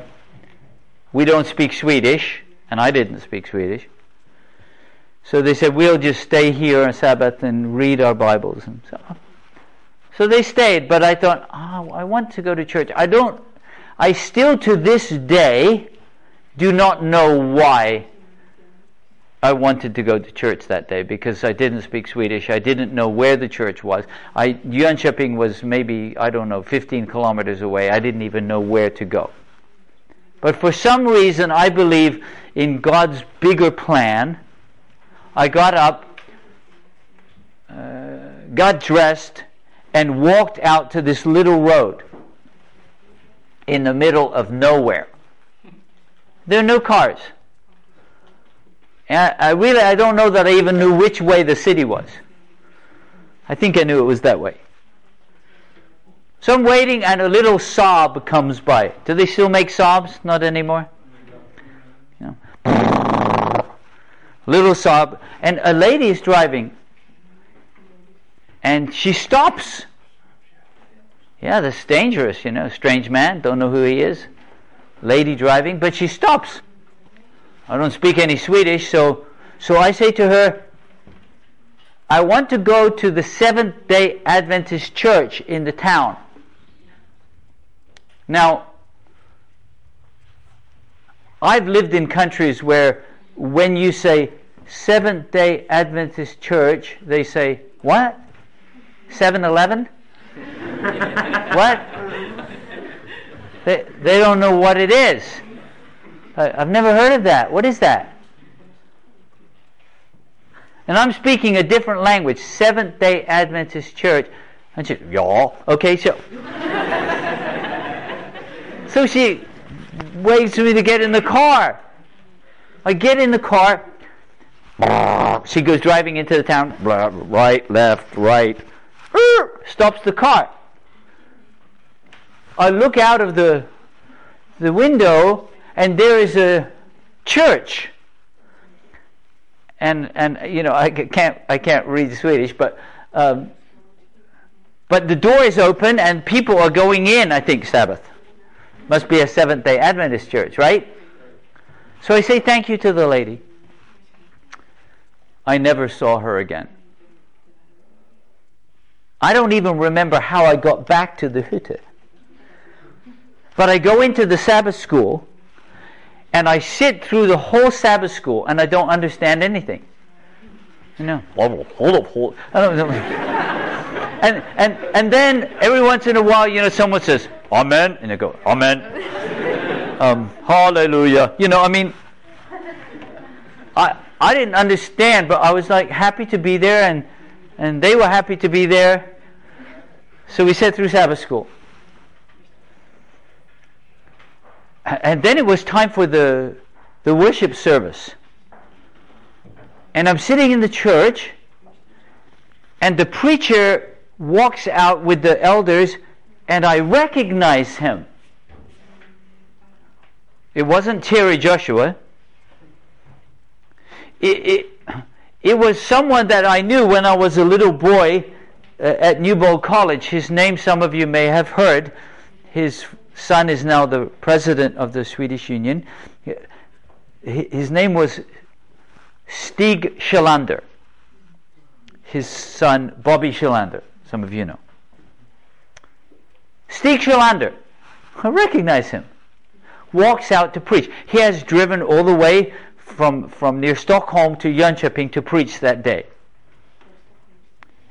we don't speak Swedish, and I didn't speak Swedish. So they said, we'll just stay here on Sabbath and read our Bibles. And so, so they stayed, but I thought, oh, I want to go to church. I don't, I still to this day do not know why I wanted to go to church that day because I didn't speak Swedish. I didn't know where the church was. I, Jönköping was maybe, I don't know, 15 kilometers away. I didn't even know where to go. But for some reason, I believe in God's bigger plan. I got up, uh, got dressed, and walked out to this little road in the middle of nowhere. There are no cars. And I, really, I don't know that I even knew which way the city was. I think I knew it was that way. So I'm waiting, and a little Saab comes by. Do they still make Saabs? Not anymore. Little Saab, and a lady is driving, and she stops. Yeah, that's dangerous, you know. Strange man, don't know who he is. Lady driving, but she stops. I don't speak any Swedish, so so I say to her, I want to go to the Seventh day Adventist church in the town. Now, I've lived in countries where when you say Seventh day Adventist church, they say, What? 7 Eleven? what? They, they don't know what it is. I, I've never heard of that. What is that? And I'm speaking a different language, Seventh day Adventist church. And she, y'all. Okay, so. So she waves for me to get in the car. I get in the car. She goes driving into the town. Right, left, right. Stops the car. I look out of the the window, and there is a church and and you know I can't I can't read Swedish, but um, but the door is open and people are going in. I think Sabbath must be a Seventh Day Adventist church, right? So I say thank you to the lady. I never saw her again. I don't even remember how I got back to the Hütte. But I go into the Sabbath school and I sit through the whole Sabbath school and I don't understand anything. You know, hold up, hold up, hold. I don't know. And and and then every once in a while, you know, someone says Amen, and they go Amen, um, Hallelujah. You know, I mean, I I didn't understand, but I was like happy to be there, and and they were happy to be there. So we sat through Sabbath school. and then it was time for the, the worship service. And I'm sitting in the church, and the preacher walks out with the elders, and I recognize him. It wasn't Terry Joshua. It, it, it was someone that I knew when I was a little boy uh, at Newbold College. His name, some of you may have heard. His son is now the president of the Swedish Union. His name was Stig Schillander. His son, Bobby Schillander, some of you know. Stig Schillander, I recognize him, walks out to preach. He has driven all the way from, from near Stockholm to Jönköping to preach that day.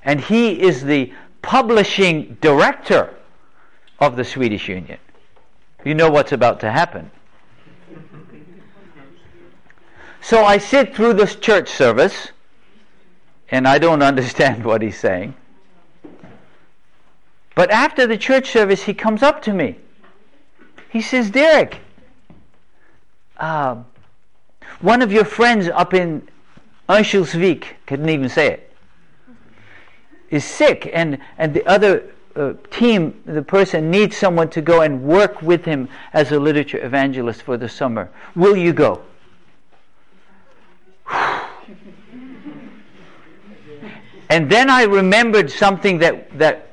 And he is the publishing director of the Swedish Union you know what's about to happen. So I sit through this church service and I don't understand what he's saying. But after the church service, he comes up to me. He says, Derek, uh, one of your friends up in Örnsköldsvik, couldn't even say it, is sick, and, and the other uh, team, the person needs someone to go and work with him as a literature evangelist for the summer. Will you go? and then I remembered something that, that,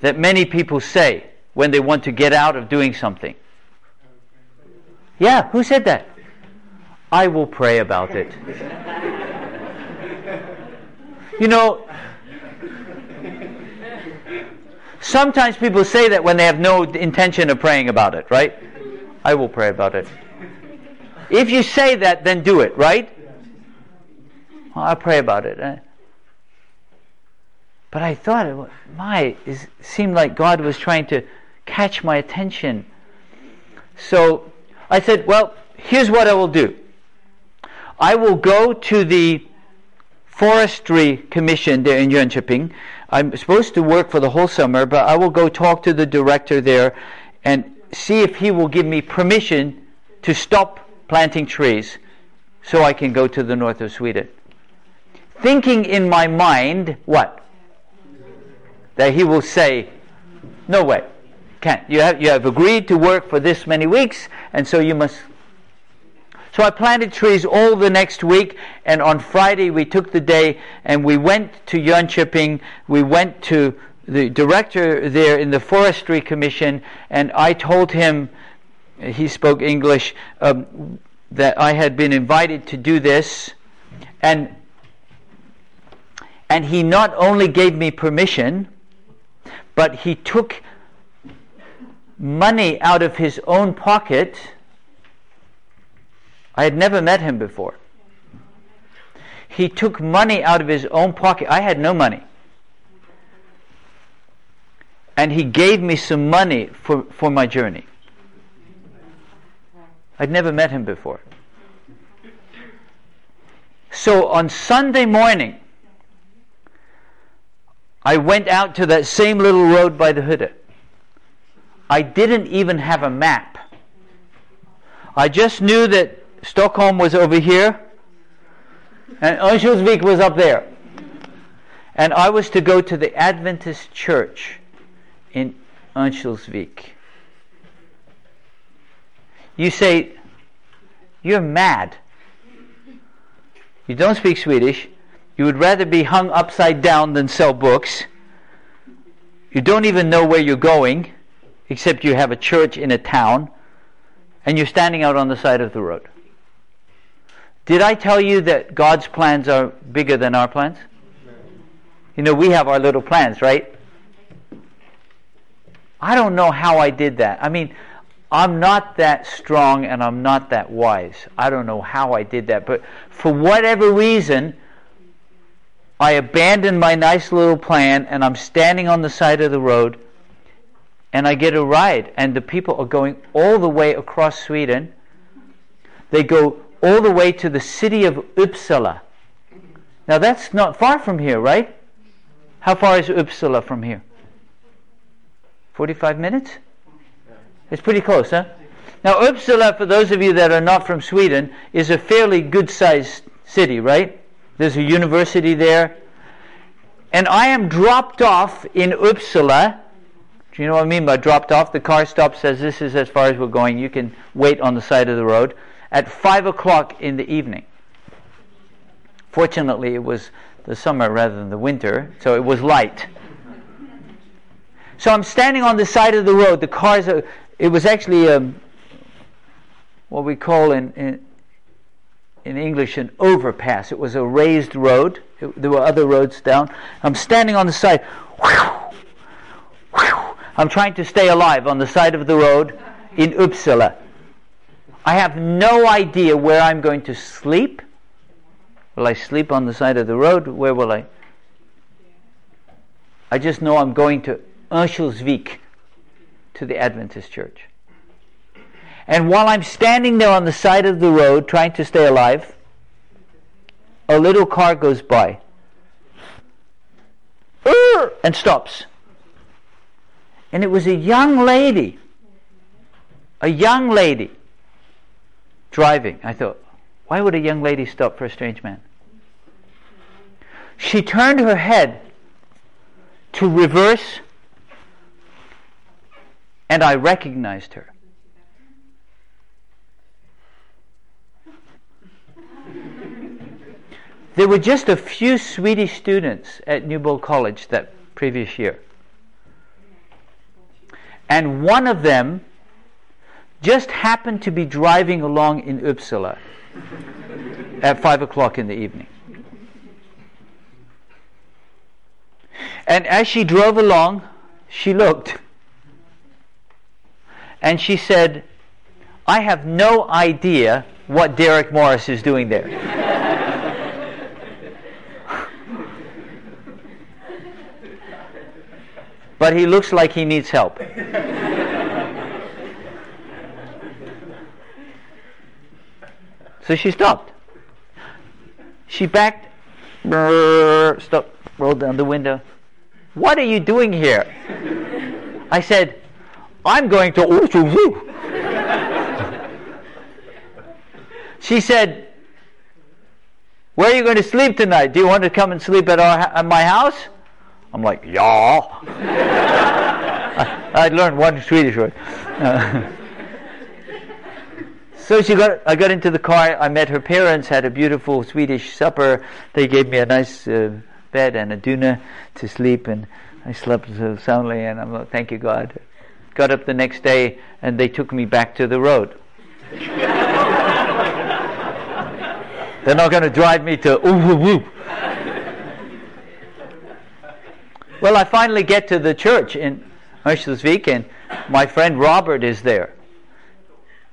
that many people say when they want to get out of doing something. Yeah, who said that? I will pray about it. you know, Sometimes people say that when they have no intention of praying about it, right? I will pray about it. If you say that, then do it, right? Well, I'll pray about it. Uh, But I thought, my, it seemed like God was trying to catch my attention. So I said, well, here's what I will do. I will go to the forestry commission there in Jönköping I'm supposed to work for the whole summer, but I will go talk to the director there and see if he will give me permission to stop planting trees so I can go to the north of Sweden. Thinking in my mind, what? That he will say, No way, can't. You have, you have agreed to work for this many weeks, and so you must. So I planted trees all the next week, and on Friday we took the day and we went to Jönköping. We went to the director there in the Forestry Commission, and I told him, he spoke English, um, that I had been invited to do this, and and he not only gave me permission, but he took money out of his own pocket. I had never met him before. He took money out of his own pocket. I had no money. And he gave me some money for, for my journey. I'd never met him before. So on Sunday morning, I went out to that same little road by the Huda. I didn't even have a map. I just knew that Stockholm was over here and Örnsköldsvik was up there. And I was to go to the Adventist church in Örnsköldsvik. You say, You're mad. You don't speak Swedish. You would rather be hung upside down than sell books. You don't even know where you're going, except you have a church in a town, and you're standing out on the side of the road. Did I tell you that God's plans are bigger than our plans? You know, we have our little plans, right? I don't know how I did that. I mean, I'm not that strong and I'm not that wise. I don't know how I did that. But for whatever reason, I abandoned my nice little plan and I'm standing on the side of the road and I get a ride. And the people are going all the way across Sweden. They go all the way to the city of Uppsala. Now that's not far from here, right? How far is Uppsala from here? 45 minutes? It's pretty close, huh? Now, Uppsala, for those of you that are not from Sweden, is a fairly good sized city, right? There's a university there. And I am dropped off in Uppsala. Do you know what I mean by dropped off? The car stop says this is as far as we're going. You can wait on the side of the road at 5 o'clock in the evening. Fortunately, it was the summer rather than the winter, so it was light. So I'm standing on the side of the road. The cars are, it was actually um, what we call in, in, in English an overpass. It was a raised road. It, there were other roads down. I'm standing on the side. I'm trying to stay alive on the side of the road in Uppsala. I have no idea where I'm going to sleep. Will I sleep on the side of the road? Where will I? I just know I'm going to Örnsköldsvik to the Adventist church. And while I'm standing there on the side of the road trying to stay alive, a little car goes by and stops. And it was a young lady, a young lady driving. I thought, why would a young lady stop for a strange man? She turned her head to reverse and I recognized her. There were just a few Swedish students at Newbold College that previous year. And one of them just happened to be driving along in Uppsala at 5 o'clock in the evening. And as she drove along, she looked and she said, I have no idea what Derek Morris is doing there. but he looks like he needs help. so she stopped. She backed, stopped, rolled down the window. What are you doing here? I said, I'm going to. she said, Where are you going to sleep tonight? Do you want to come and sleep at, our, at my house? I'm like, yeah. I, would learned one Swedish word. Uh, so she got, I got into the car. I met her parents. Had a beautiful Swedish supper. They gave me a nice uh, bed and a duna to sleep, and I slept so soundly. And I'm like, thank you, God. Got up the next day, and they took me back to the road. They're not going to drive me to ooh, woo, Well, I finally get to the church in Örnsköldsvik, and my friend Robert is there.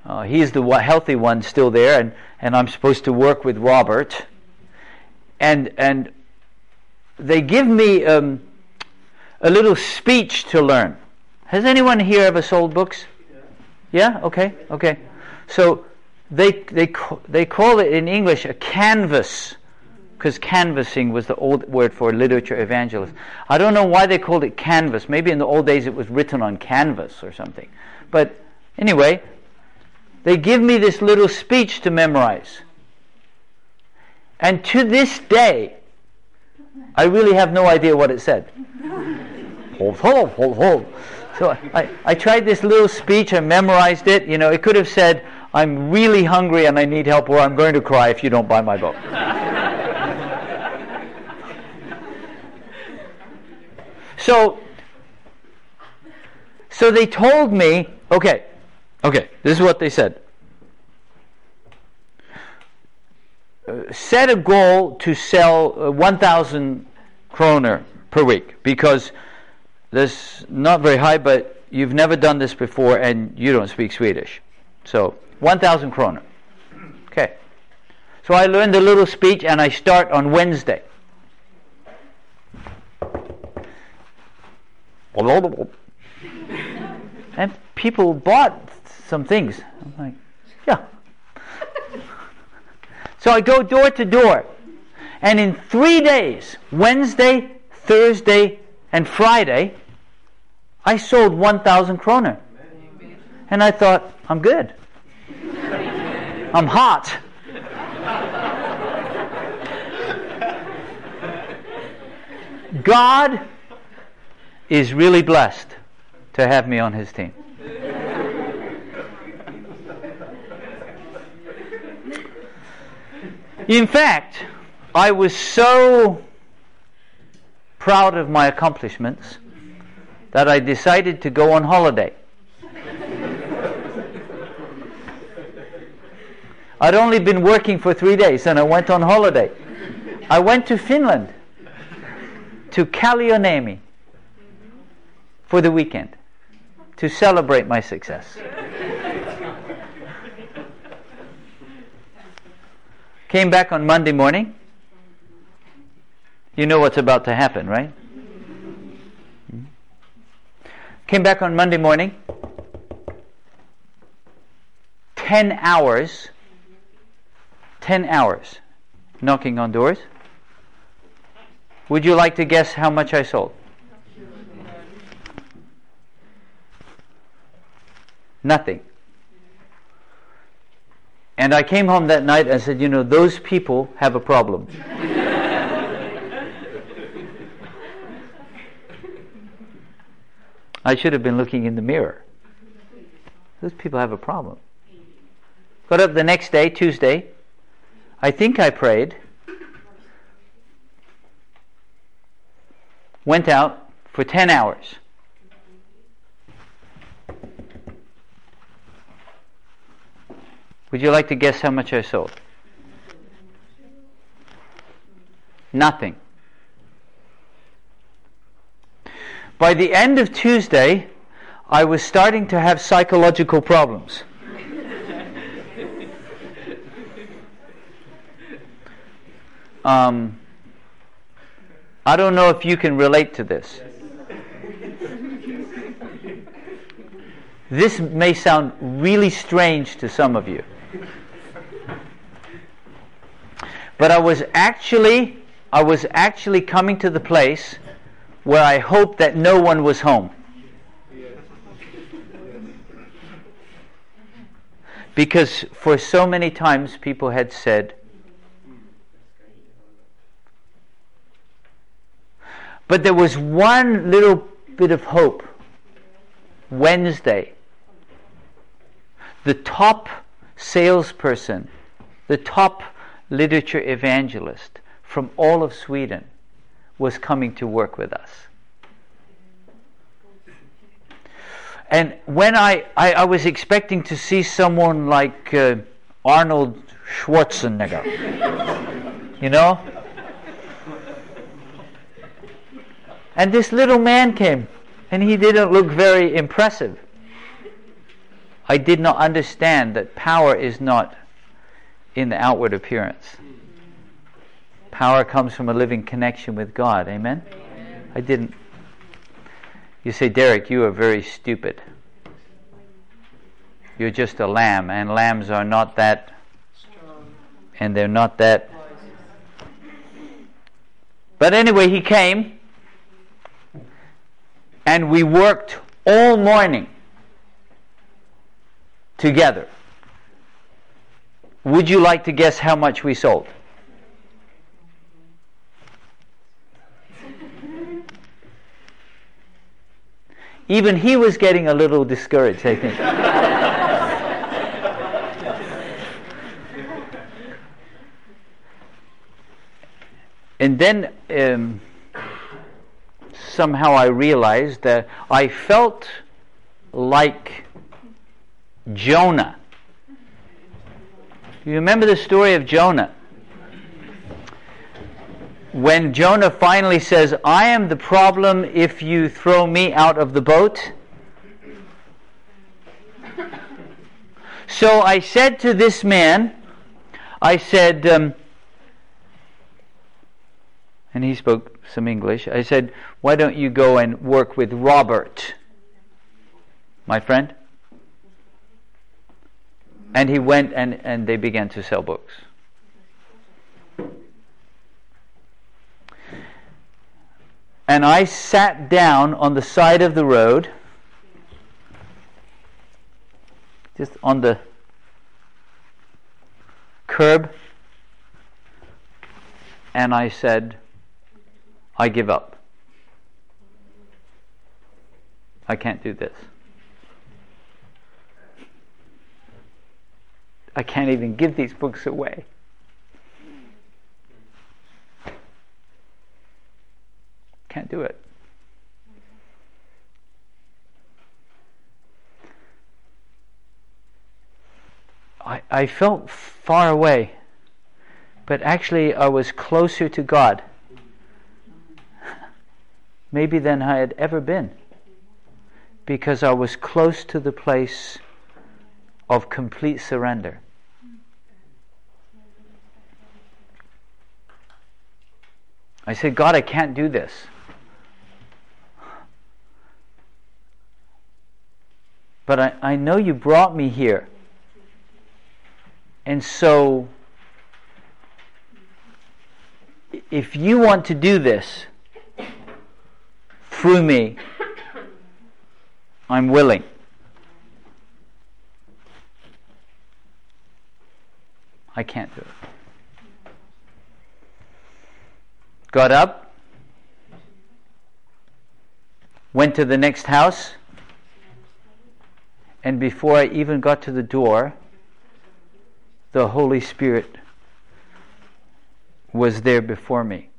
Uh, he's the healthy one still there, and, and I'm supposed to work with Robert. And, and they give me um, a little speech to learn. Has anyone here ever sold books? Yeah? Okay, okay. So they, they, they call it in English a canvas because canvassing was the old word for literature evangelist. I don't know why they called it canvas. Maybe in the old days it was written on canvas or something. But anyway, they give me this little speech to memorize. And to this day, I really have no idea what it said. hold, hold, hold, hold. So I, I tried this little speech, I memorized it. You know, it could have said, I'm really hungry and I need help, or I'm going to cry if you don't buy my book. So, so they told me, okay, okay, this is what they said. Uh, set a goal to sell uh, 1,000 kroner per week because that's not very high, but you've never done this before and you don't speak Swedish. So, 1,000 kroner. Okay. So I learned a little speech and I start on Wednesday. And people bought some things. I'm like, yeah. so I go door to door. And in three days, Wednesday, Thursday, and Friday, I sold 1,000 kroner. And I thought, I'm good. I'm hot. God is really blessed to have me on his team. In fact, I was so proud of my accomplishments that I decided to go on holiday. I'd only been working for three days and I went on holiday. I went to Finland, to Kallioniemi for the weekend to celebrate my success. Came back on Monday morning. You know what's about to happen, right? Came back on Monday morning. 10 hours. 10 hours knocking on doors. Would you like to guess how much I sold? Nothing. And I came home that night and said, you know, those people have a problem. I should have been looking in the mirror. Those people have a problem. Got up the next day, Tuesday. I think I prayed. Went out for 10 hours. Would you like to guess how much I sold? Nothing. By the end of Tuesday, I was starting to have psychological problems. um, I don't know if you can relate to this. This may sound really strange to some of you. But I was actually I was actually coming to the place where I hoped that no one was home. Because for so many times people had said, But there was one little bit of hope. Wednesday, the top salesperson, the top literature evangelist from all of Sweden was coming to work with us. And when I, I, I was expecting to see someone like uh, Arnold Schwarzenegger, you know? And this little man came, and he didn't look very impressive. I did not understand that power is not in the outward appearance. Power comes from a living connection with God. Amen? Amen? I didn't. You say, Derek, you are very stupid. You're just a lamb, and lambs are not that, and they're not that. But anyway, he came, and we worked all morning together. Would you like to guess how much we sold? Even he was getting a little discouraged, I think. and then um, somehow I realized that I felt like Jonah. You remember the story of Jonah? when Jonah finally says, I am the problem if you throw me out of the boat. So I said to this man, I said, um, and he spoke some English, I said, Why don't you go and work with Robert, my friend? And he went and, and they began to sell books. and I sat down on the side of the road, just on the curb, and I said, I give up. I can't do this. I can't even give these books away. Can't do it. I, I felt far away, but actually I was closer to God maybe than I had ever been because I was close to the place of complete surrender. I said, God, I can't do this. But I, I know you brought me here. And so, if you want to do this through me, I'm willing. I can't do it. Got up, went to the next house, and before I even got to the door, the Holy Spirit was there before me.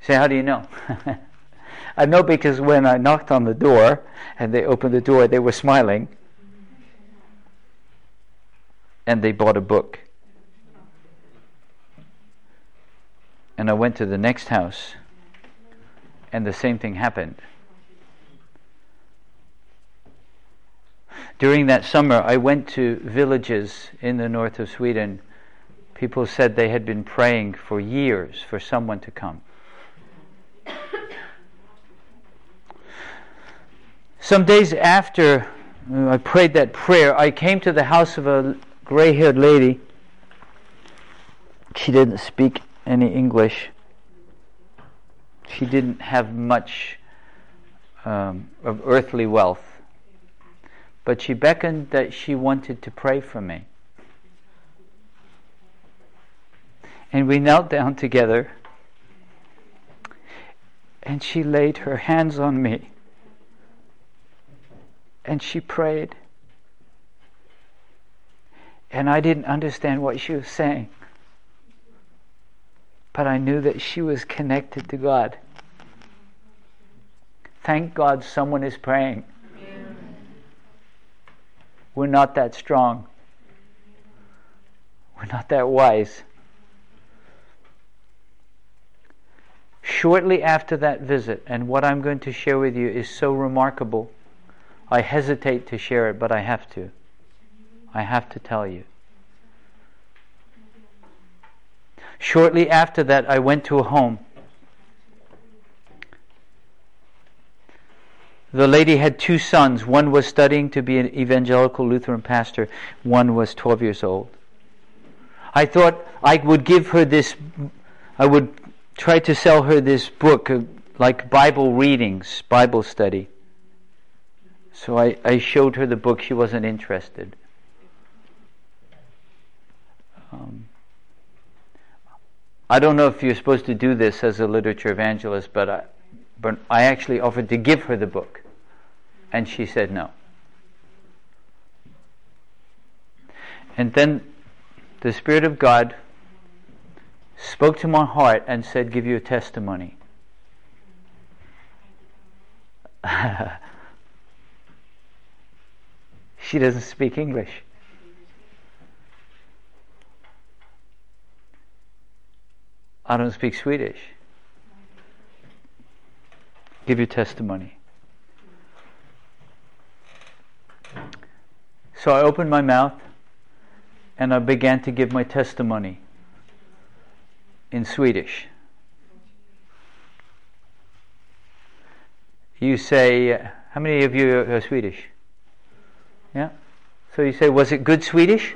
Say, how do you know? I know because when I knocked on the door and they opened the door, they were smiling and they bought a book. And I went to the next house and the same thing happened. During that summer, I went to villages in the north of Sweden. People said they had been praying for years for someone to come. Some days after uh, I prayed that prayer, I came to the house of a gray haired lady. She didn't speak any English. She didn't have much um, of earthly wealth but she beckoned that she wanted to pray for me. And we knelt down together. And she laid her hands on me. And she prayed. And I didn't understand what she was saying. But I knew that she was connected to God. Thank God someone is praying. We're not that strong. We're not that wise. Shortly after that visit, and what I'm going to share with you is so remarkable, I hesitate to share it, but I have to. I have to tell you. Shortly after that, I went to a home. The lady had two sons. One was studying to be an evangelical Lutheran pastor, one was 12 years old. I thought I would give her this, I would try to sell her this book, uh, like Bible readings, Bible study. So I, I showed her the book. She wasn't interested. Um, I don't know if you're supposed to do this as a literature evangelist, but I, but I actually offered to give her the book, and she said no. And then the Spirit of God spoke to my heart and said, Give you a testimony. she doesn't speak English. I don't speak Swedish. Give your testimony. So I opened my mouth and I began to give my testimony in Swedish. You say, how many of you are Swedish? Yeah? So you say, was it good Swedish?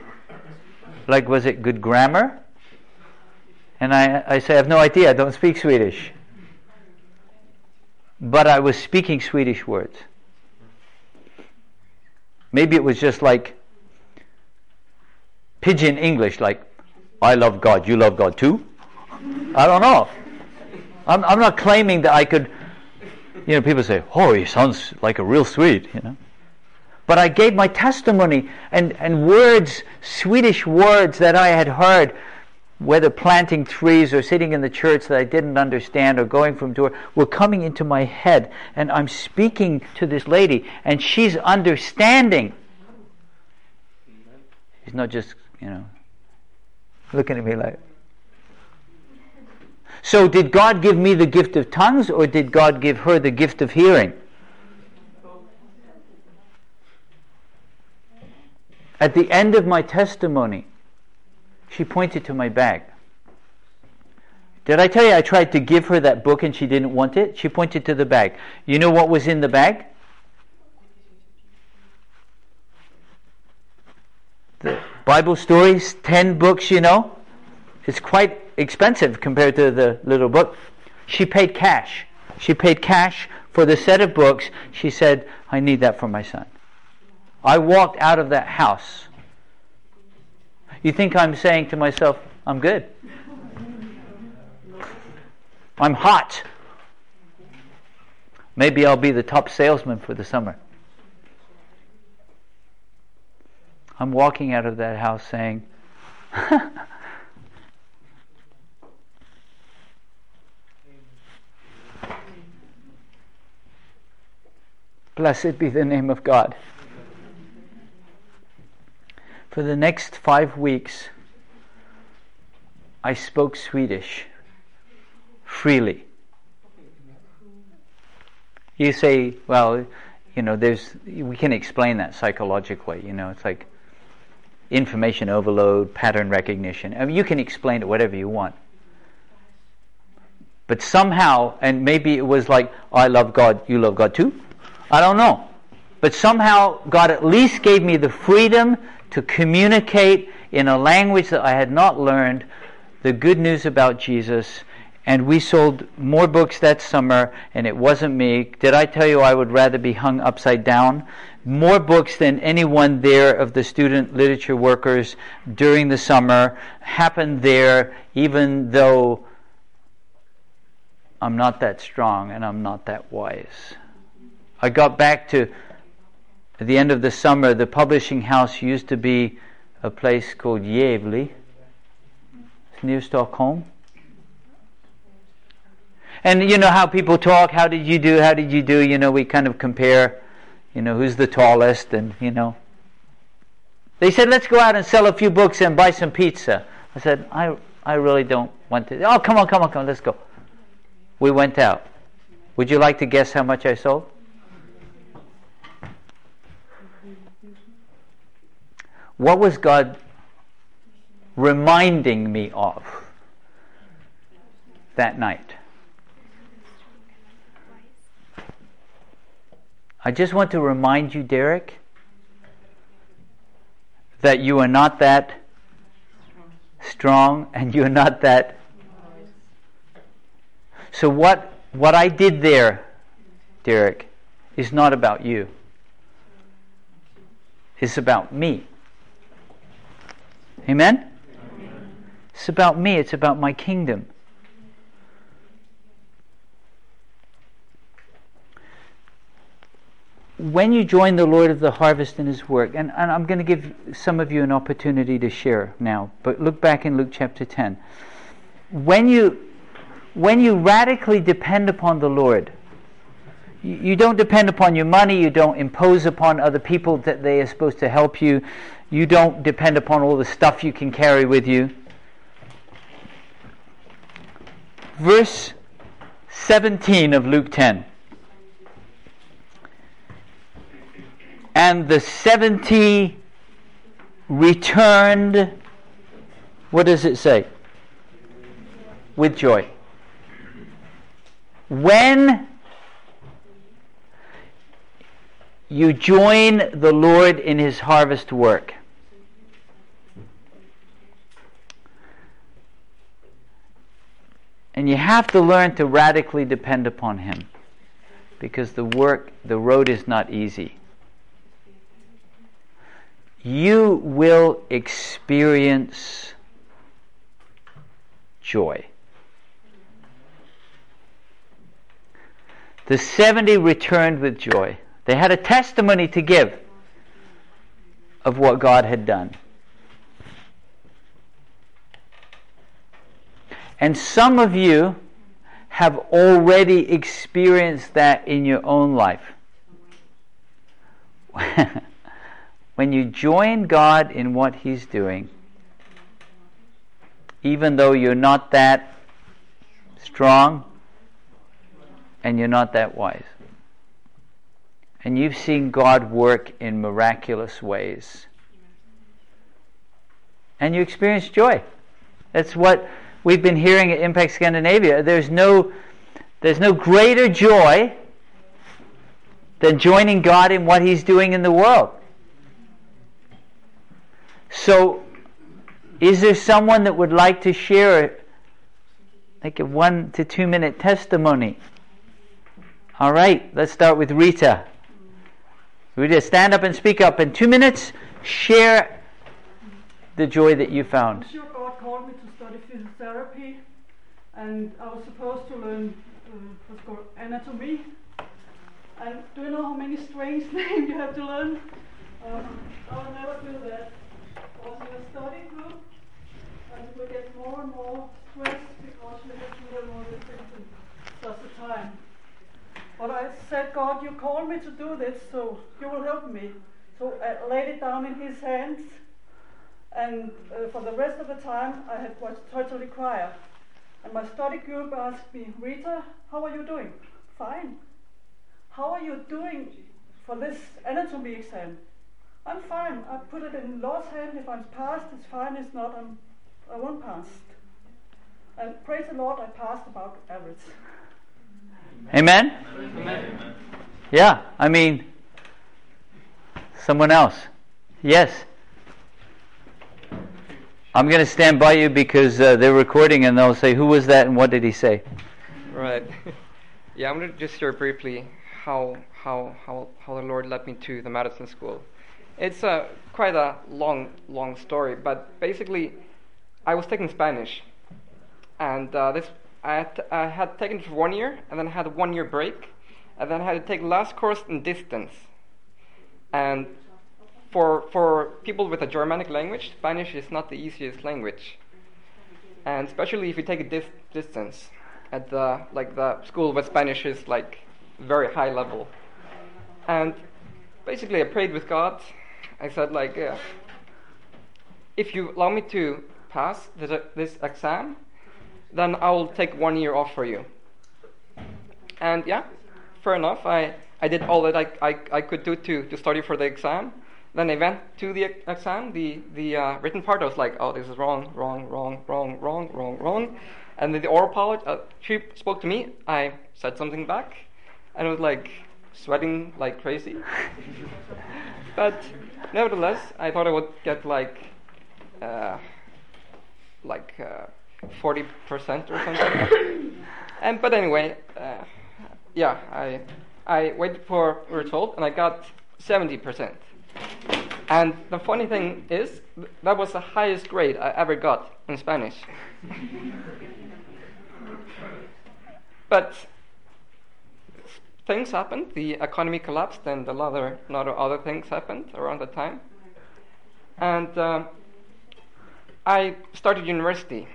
Like, was it good grammar? And I, I say, I have no idea, I don't speak Swedish. But I was speaking Swedish words. Maybe it was just like pidgin English, like, I love God, you love God too? I don't know. I'm, I'm not claiming that I could, you know, people say, oh, he sounds like a real Swede, you know. But I gave my testimony and, and words, Swedish words that I had heard, whether planting trees or sitting in the church that I didn't understand or going from door, were coming into my head. And I'm speaking to this lady, and she's understanding. She's not just, you know, looking at me like, so, did God give me the gift of tongues or did God give her the gift of hearing? At the end of my testimony, she pointed to my bag. Did I tell you I tried to give her that book and she didn't want it? She pointed to the bag. You know what was in the bag? The Bible stories, 10 books, you know. It's quite expensive compared to the little book. She paid cash. She paid cash for the set of books. She said, I need that for my son. I walked out of that house. You think I'm saying to myself, I'm good? I'm hot. Maybe I'll be the top salesman for the summer. I'm walking out of that house saying, Blessed be the name of God. For the next five weeks, I spoke Swedish freely. You say, well, you know, there's, we can explain that psychologically. You know, it's like information overload, pattern recognition. I mean, you can explain it whatever you want. But somehow, and maybe it was like, I love God, you love God too. I don't know. But somehow God at least gave me the freedom to communicate in a language that I had not learned the good news about Jesus. And we sold more books that summer, and it wasn't me. Did I tell you I would rather be hung upside down? More books than anyone there of the student literature workers during the summer happened there, even though I'm not that strong and I'm not that wise. I got back to at the end of the summer, the publishing house used to be a place called Gävle. It's near Stockholm. And you know how people talk, how did you do, how did you do? You know, we kind of compare, you know, who's the tallest and, you know. They said, let's go out and sell a few books and buy some pizza. I said, I, I really don't want to. Oh, come on, come on, come on, let's go. We went out. Would you like to guess how much I sold? What was God reminding me of that night? I just want to remind you, Derek, that you are not that strong and you're not that. So, what, what I did there, Derek, is not about you, it's about me. Amen? Amen? It's about me, it's about my kingdom. When you join the Lord of the harvest in his work, and, and I'm going to give some of you an opportunity to share now, but look back in Luke chapter 10. When you, when you radically depend upon the Lord, you, you don't depend upon your money, you don't impose upon other people that they are supposed to help you, you don't depend upon all the stuff you can carry with you. Verse 17 of Luke 10. And the 70 returned, what does it say? With joy. When you join the Lord in his harvest work, And you have to learn to radically depend upon Him because the work, the road is not easy. You will experience joy. The 70 returned with joy. They had a testimony to give of what God had done. And some of you have already experienced that in your own life. when you join God in what He's doing, even though you're not that strong and you're not that wise, and you've seen God work in miraculous ways, and you experience joy. That's what we've been hearing at Impact Scandinavia. There's no, there's no greater joy than joining God in what He's doing in the world. So, is there someone that would like to share like a one to two minute testimony? All right, let's start with Rita. Rita, stand up and speak up in two minutes. Share the joy that you found physiotherapy, and I was supposed to learn uh, what's called anatomy. And do you know how many strange names you have to learn? Um, I will never do that. I was in a study group, and we get more and more stressed because we have to learn all these things in just a time. But I said, God, you called me to do this, so you will help me. So I laid it down in His hands and uh, for the rest of the time, I had was totally quiet. And my study group asked me, Rita, how are you doing? Fine. How are you doing for this anatomy exam? I'm fine. I put it in Lord's hand. If I'm passed, it's fine. If not, I'm, I won't pass. And praise the Lord, I passed about average. Amen? Amen. Yeah, I mean, someone else. Yes. I'm going to stand by you because uh, they're recording and they'll say, Who was that and what did he say? Right. yeah, I'm going to just share briefly how, how, how, how the Lord led me to the medicine school. It's uh, quite a long, long story, but basically, I was taking Spanish, and uh, this I had, I had taken it for one year, and then I had a one year break, and then I had to take last course in distance. And for for people with a Germanic language, Spanish is not the easiest language, and especially if you take a dis- distance at the like the school where Spanish is like very high level. And basically, I prayed with God. I said like, if you allow me to pass this, this exam, then I will take one year off for you. And yeah, fair enough. I, I did all that I, I, I could do to, to study for the exam. Then I went to the exam, the, the uh, written part. I was like, oh, this is wrong, wrong, wrong, wrong, wrong, wrong, wrong. And then the oral part, uh, she spoke to me. I said something back, and it was like sweating like crazy. but nevertheless, I thought I would get like, uh, like. Uh, forty percent or something. and but anyway, uh, yeah, I I waited for result and I got seventy percent. And the funny thing is, that was the highest grade I ever got in Spanish. but things happened. The economy collapsed, and a lot of, lot of other things happened around that time. And uh, I started university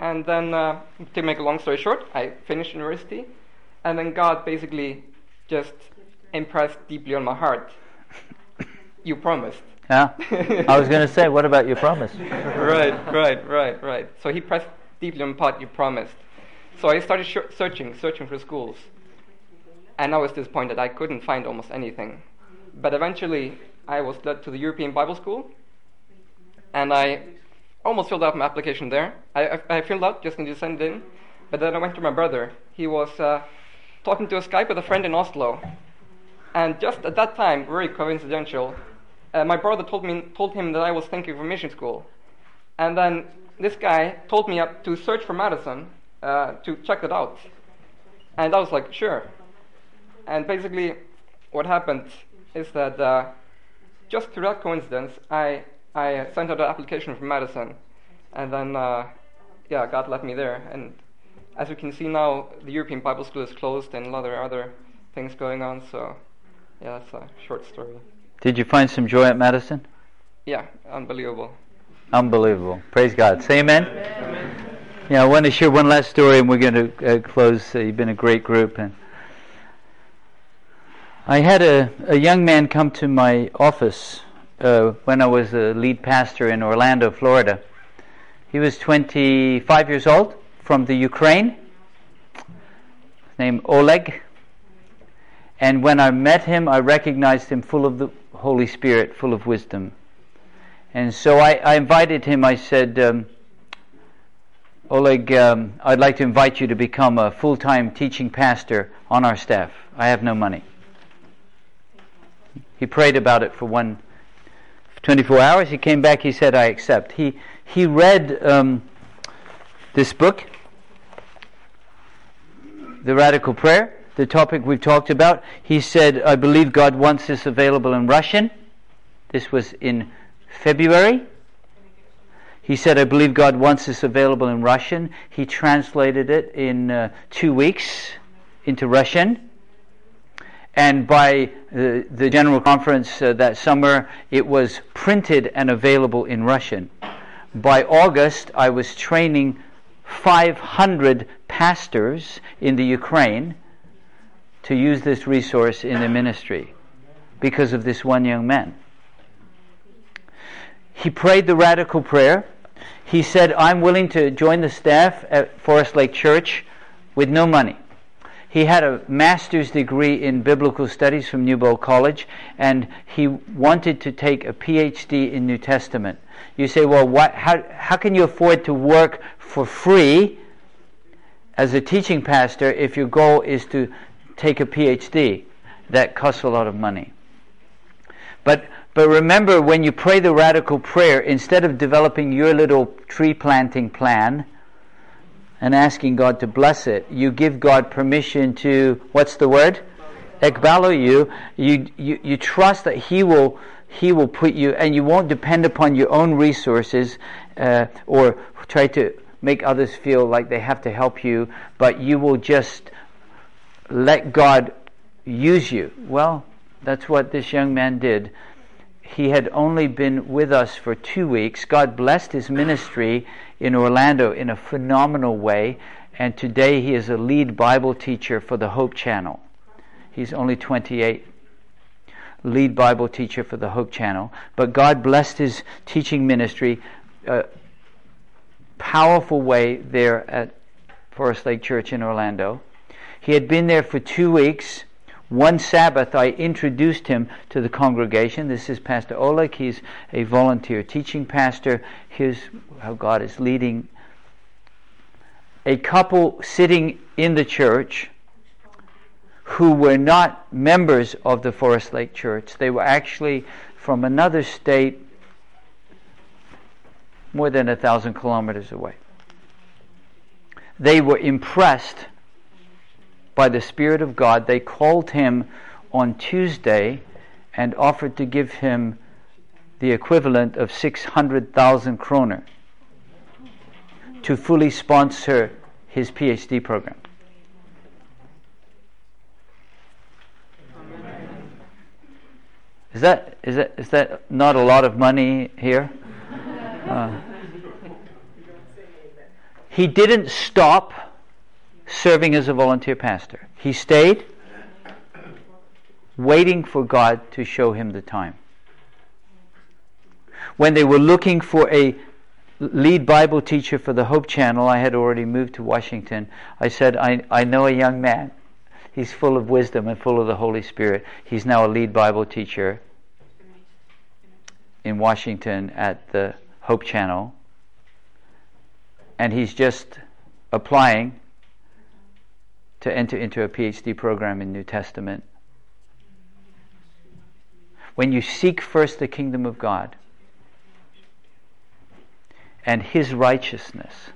and then, uh, to make a long story short, I finished university, and then God basically just impressed deeply on my heart. You promised. Yeah. I was going to say, what about your promise? right, right, right, right. So he pressed deeply on heart. You promised. So I started sh- searching, searching for schools, and I was disappointed. I couldn't find almost anything. But eventually, I was led to the European Bible School, and I almost filled out my application there. I, I, I filled out just need to send it in, but then I went to my brother. He was uh, talking to a Skype with a friend in Oslo, and just at that time, very coincidental, uh, my brother told me told him that I was thinking of mission school, and then this guy told me to search for Madison uh, to check it out, and I was like, sure. And basically, what happened is that uh, just through that coincidence, I I sent out an application for Madison, and then uh, yeah, God led me there. And as you can see now, the European Bible School is closed, and a lot of other things going on. So yeah, that's a short story. Did you find some joy at Madison? Yeah, unbelievable. Unbelievable. Praise God. Say amen. amen. Yeah, I want to share one last story, and we're going to uh, close. Uh, you've been a great group, and I had a, a young man come to my office uh, when I was a lead pastor in Orlando, Florida. He was 25 years old from the Ukraine, named Oleg. And when I met him, I recognized him full of the Holy Spirit, full of wisdom. And so I, I invited him, I said, um, Oleg, um, I'd like to invite you to become a full time teaching pastor on our staff. I have no money. He prayed about it for one 24 hours. He came back, he said, I accept. He, he read um, this book, The Radical Prayer, the topic we've talked about. He said, I believe God wants this available in Russian. This was in February. He said, I believe God wants this available in Russian. He translated it in uh, two weeks into Russian and by the, the General Conference uh, that summer, it was printed and available in Russian. By August, I was training 500 pastors in the Ukraine to use this resource in the ministry because of this one young man. He prayed the radical prayer. He said, I'm willing to join the staff at Forest Lake Church with no money. He had a master's degree in biblical studies from Newbold College, and he wanted to take a PhD in New Testament. You say, well, what, how, how can you afford to work for free as a teaching pastor if your goal is to take a PhD? That costs a lot of money. But, but remember, when you pray the radical prayer, instead of developing your little tree planting plan, and asking God to bless it, you give God permission to, what's the word? Ekbalo you. You, you, you trust that He will, He will put you, and you won't depend upon your own resources uh, or try to make others feel like they have to help you, but you will just let God use you. Well, that's what this young man did. He had only been with us for two weeks. God blessed his ministry in Orlando in a phenomenal way, and today he is a lead Bible teacher for the Hope Channel. He's only 28 lead Bible teacher for the Hope Channel. But God blessed his teaching ministry, a powerful way there at Forest Lake Church in Orlando. He had been there for two weeks. One Sabbath, I introduced him to the congregation. This is Pastor Oleg. He's a volunteer teaching pastor. Here's how God is leading. A couple sitting in the church who were not members of the Forest Lake Church. They were actually from another state more than a thousand kilometers away. They were impressed by the Spirit of God. They called him on Tuesday and offered to give him the equivalent of 600,000 kroner to fully sponsor his PhD program. Is that is that is that not a lot of money here? Uh, he didn't stop serving as a volunteer pastor. He stayed waiting for God to show him the time. When they were looking for a lead Bible teacher for the Hope Channel, I had already moved to Washington. I said, I, I know a young man He's full of wisdom and full of the Holy Spirit. He's now a lead Bible teacher in Washington at the Hope Channel. And he's just applying to enter into a PhD program in New Testament. When you seek first the kingdom of God and his righteousness,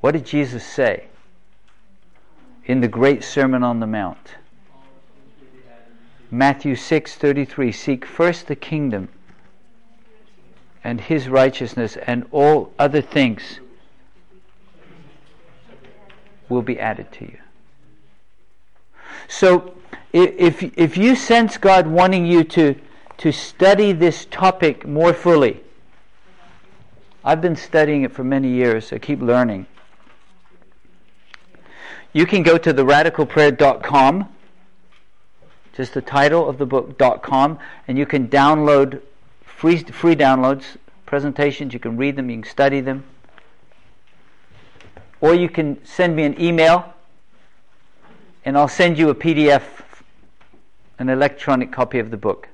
what did Jesus say? in the great Sermon on the Mount. Matthew 6:33 Seek first the kingdom and his righteousness and all other things will be added to you. So if if you sense God wanting you to to study this topic more fully, I've been studying it for many years. I keep learning you can go to theradicalprayer.com, just the title of the book.com, and you can download free free downloads, presentations. You can read them, you can study them, or you can send me an email, and I'll send you a PDF, an electronic copy of the book.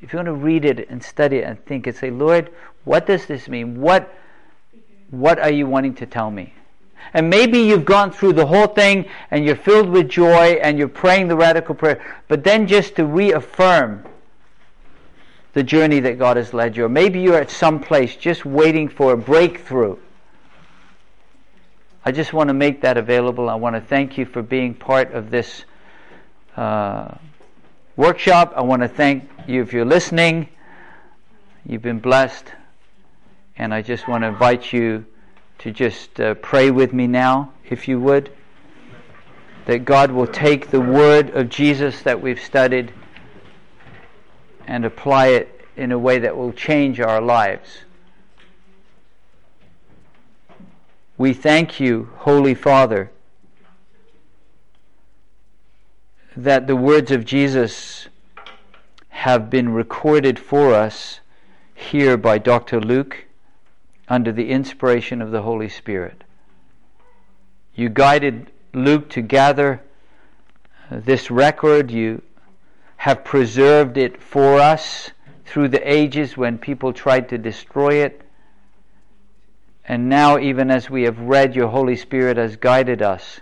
If you want to read it and study it and think and say, Lord, what does this mean? What what are you wanting to tell me? And maybe you've gone through the whole thing and you're filled with joy and you're praying the radical prayer. But then just to reaffirm the journey that God has led you. Or maybe you're at some place just waiting for a breakthrough. I just want to make that available. I want to thank you for being part of this uh, workshop. I want to thank you if you're listening. You've been blessed. And I just want to invite you to just uh, pray with me now, if you would. That God will take the word of Jesus that we've studied and apply it in a way that will change our lives. We thank you, Holy Father, that the words of Jesus have been recorded for us here by Dr. Luke under the inspiration of the Holy Spirit. You guided Luke to gather this record. You have preserved it for us through the ages when people tried to destroy it. And now, even as we have read, your Holy Spirit has guided us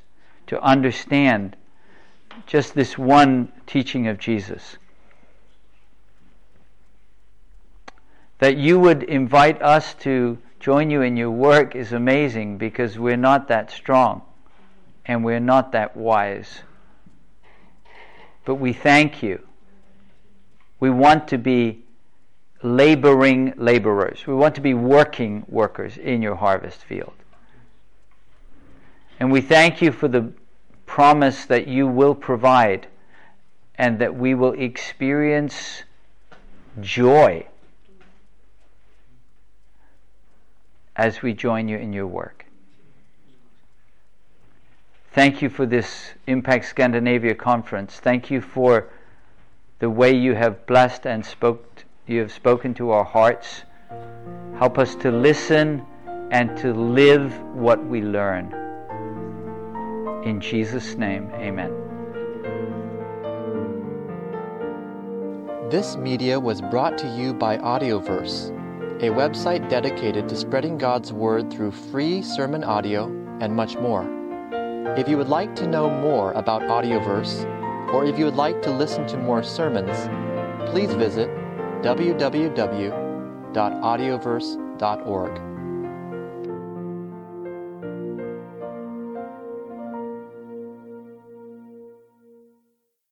to understand just this one teaching of Jesus. That you would invite us to join you in your work is amazing because we're not that strong and we're not that wise. But we thank you. We want to be laboring laborers. We want to be working workers in your harvest field. And we thank you for the promise that you will provide and that we will experience joy as we join you in your work. Thank you for this Impact Scandinavia conference. Thank you for the way you have blessed and spoke you have spoken to our hearts. Help us to listen and to live what we learn. In Jesus' name, amen. This media was brought to you by Audioverse, a website dedicated to spreading God's Word through free sermon audio and much more. If you would like to know more about Audioverse, or if you would like to listen to more sermons, please visit www.audioverse.org.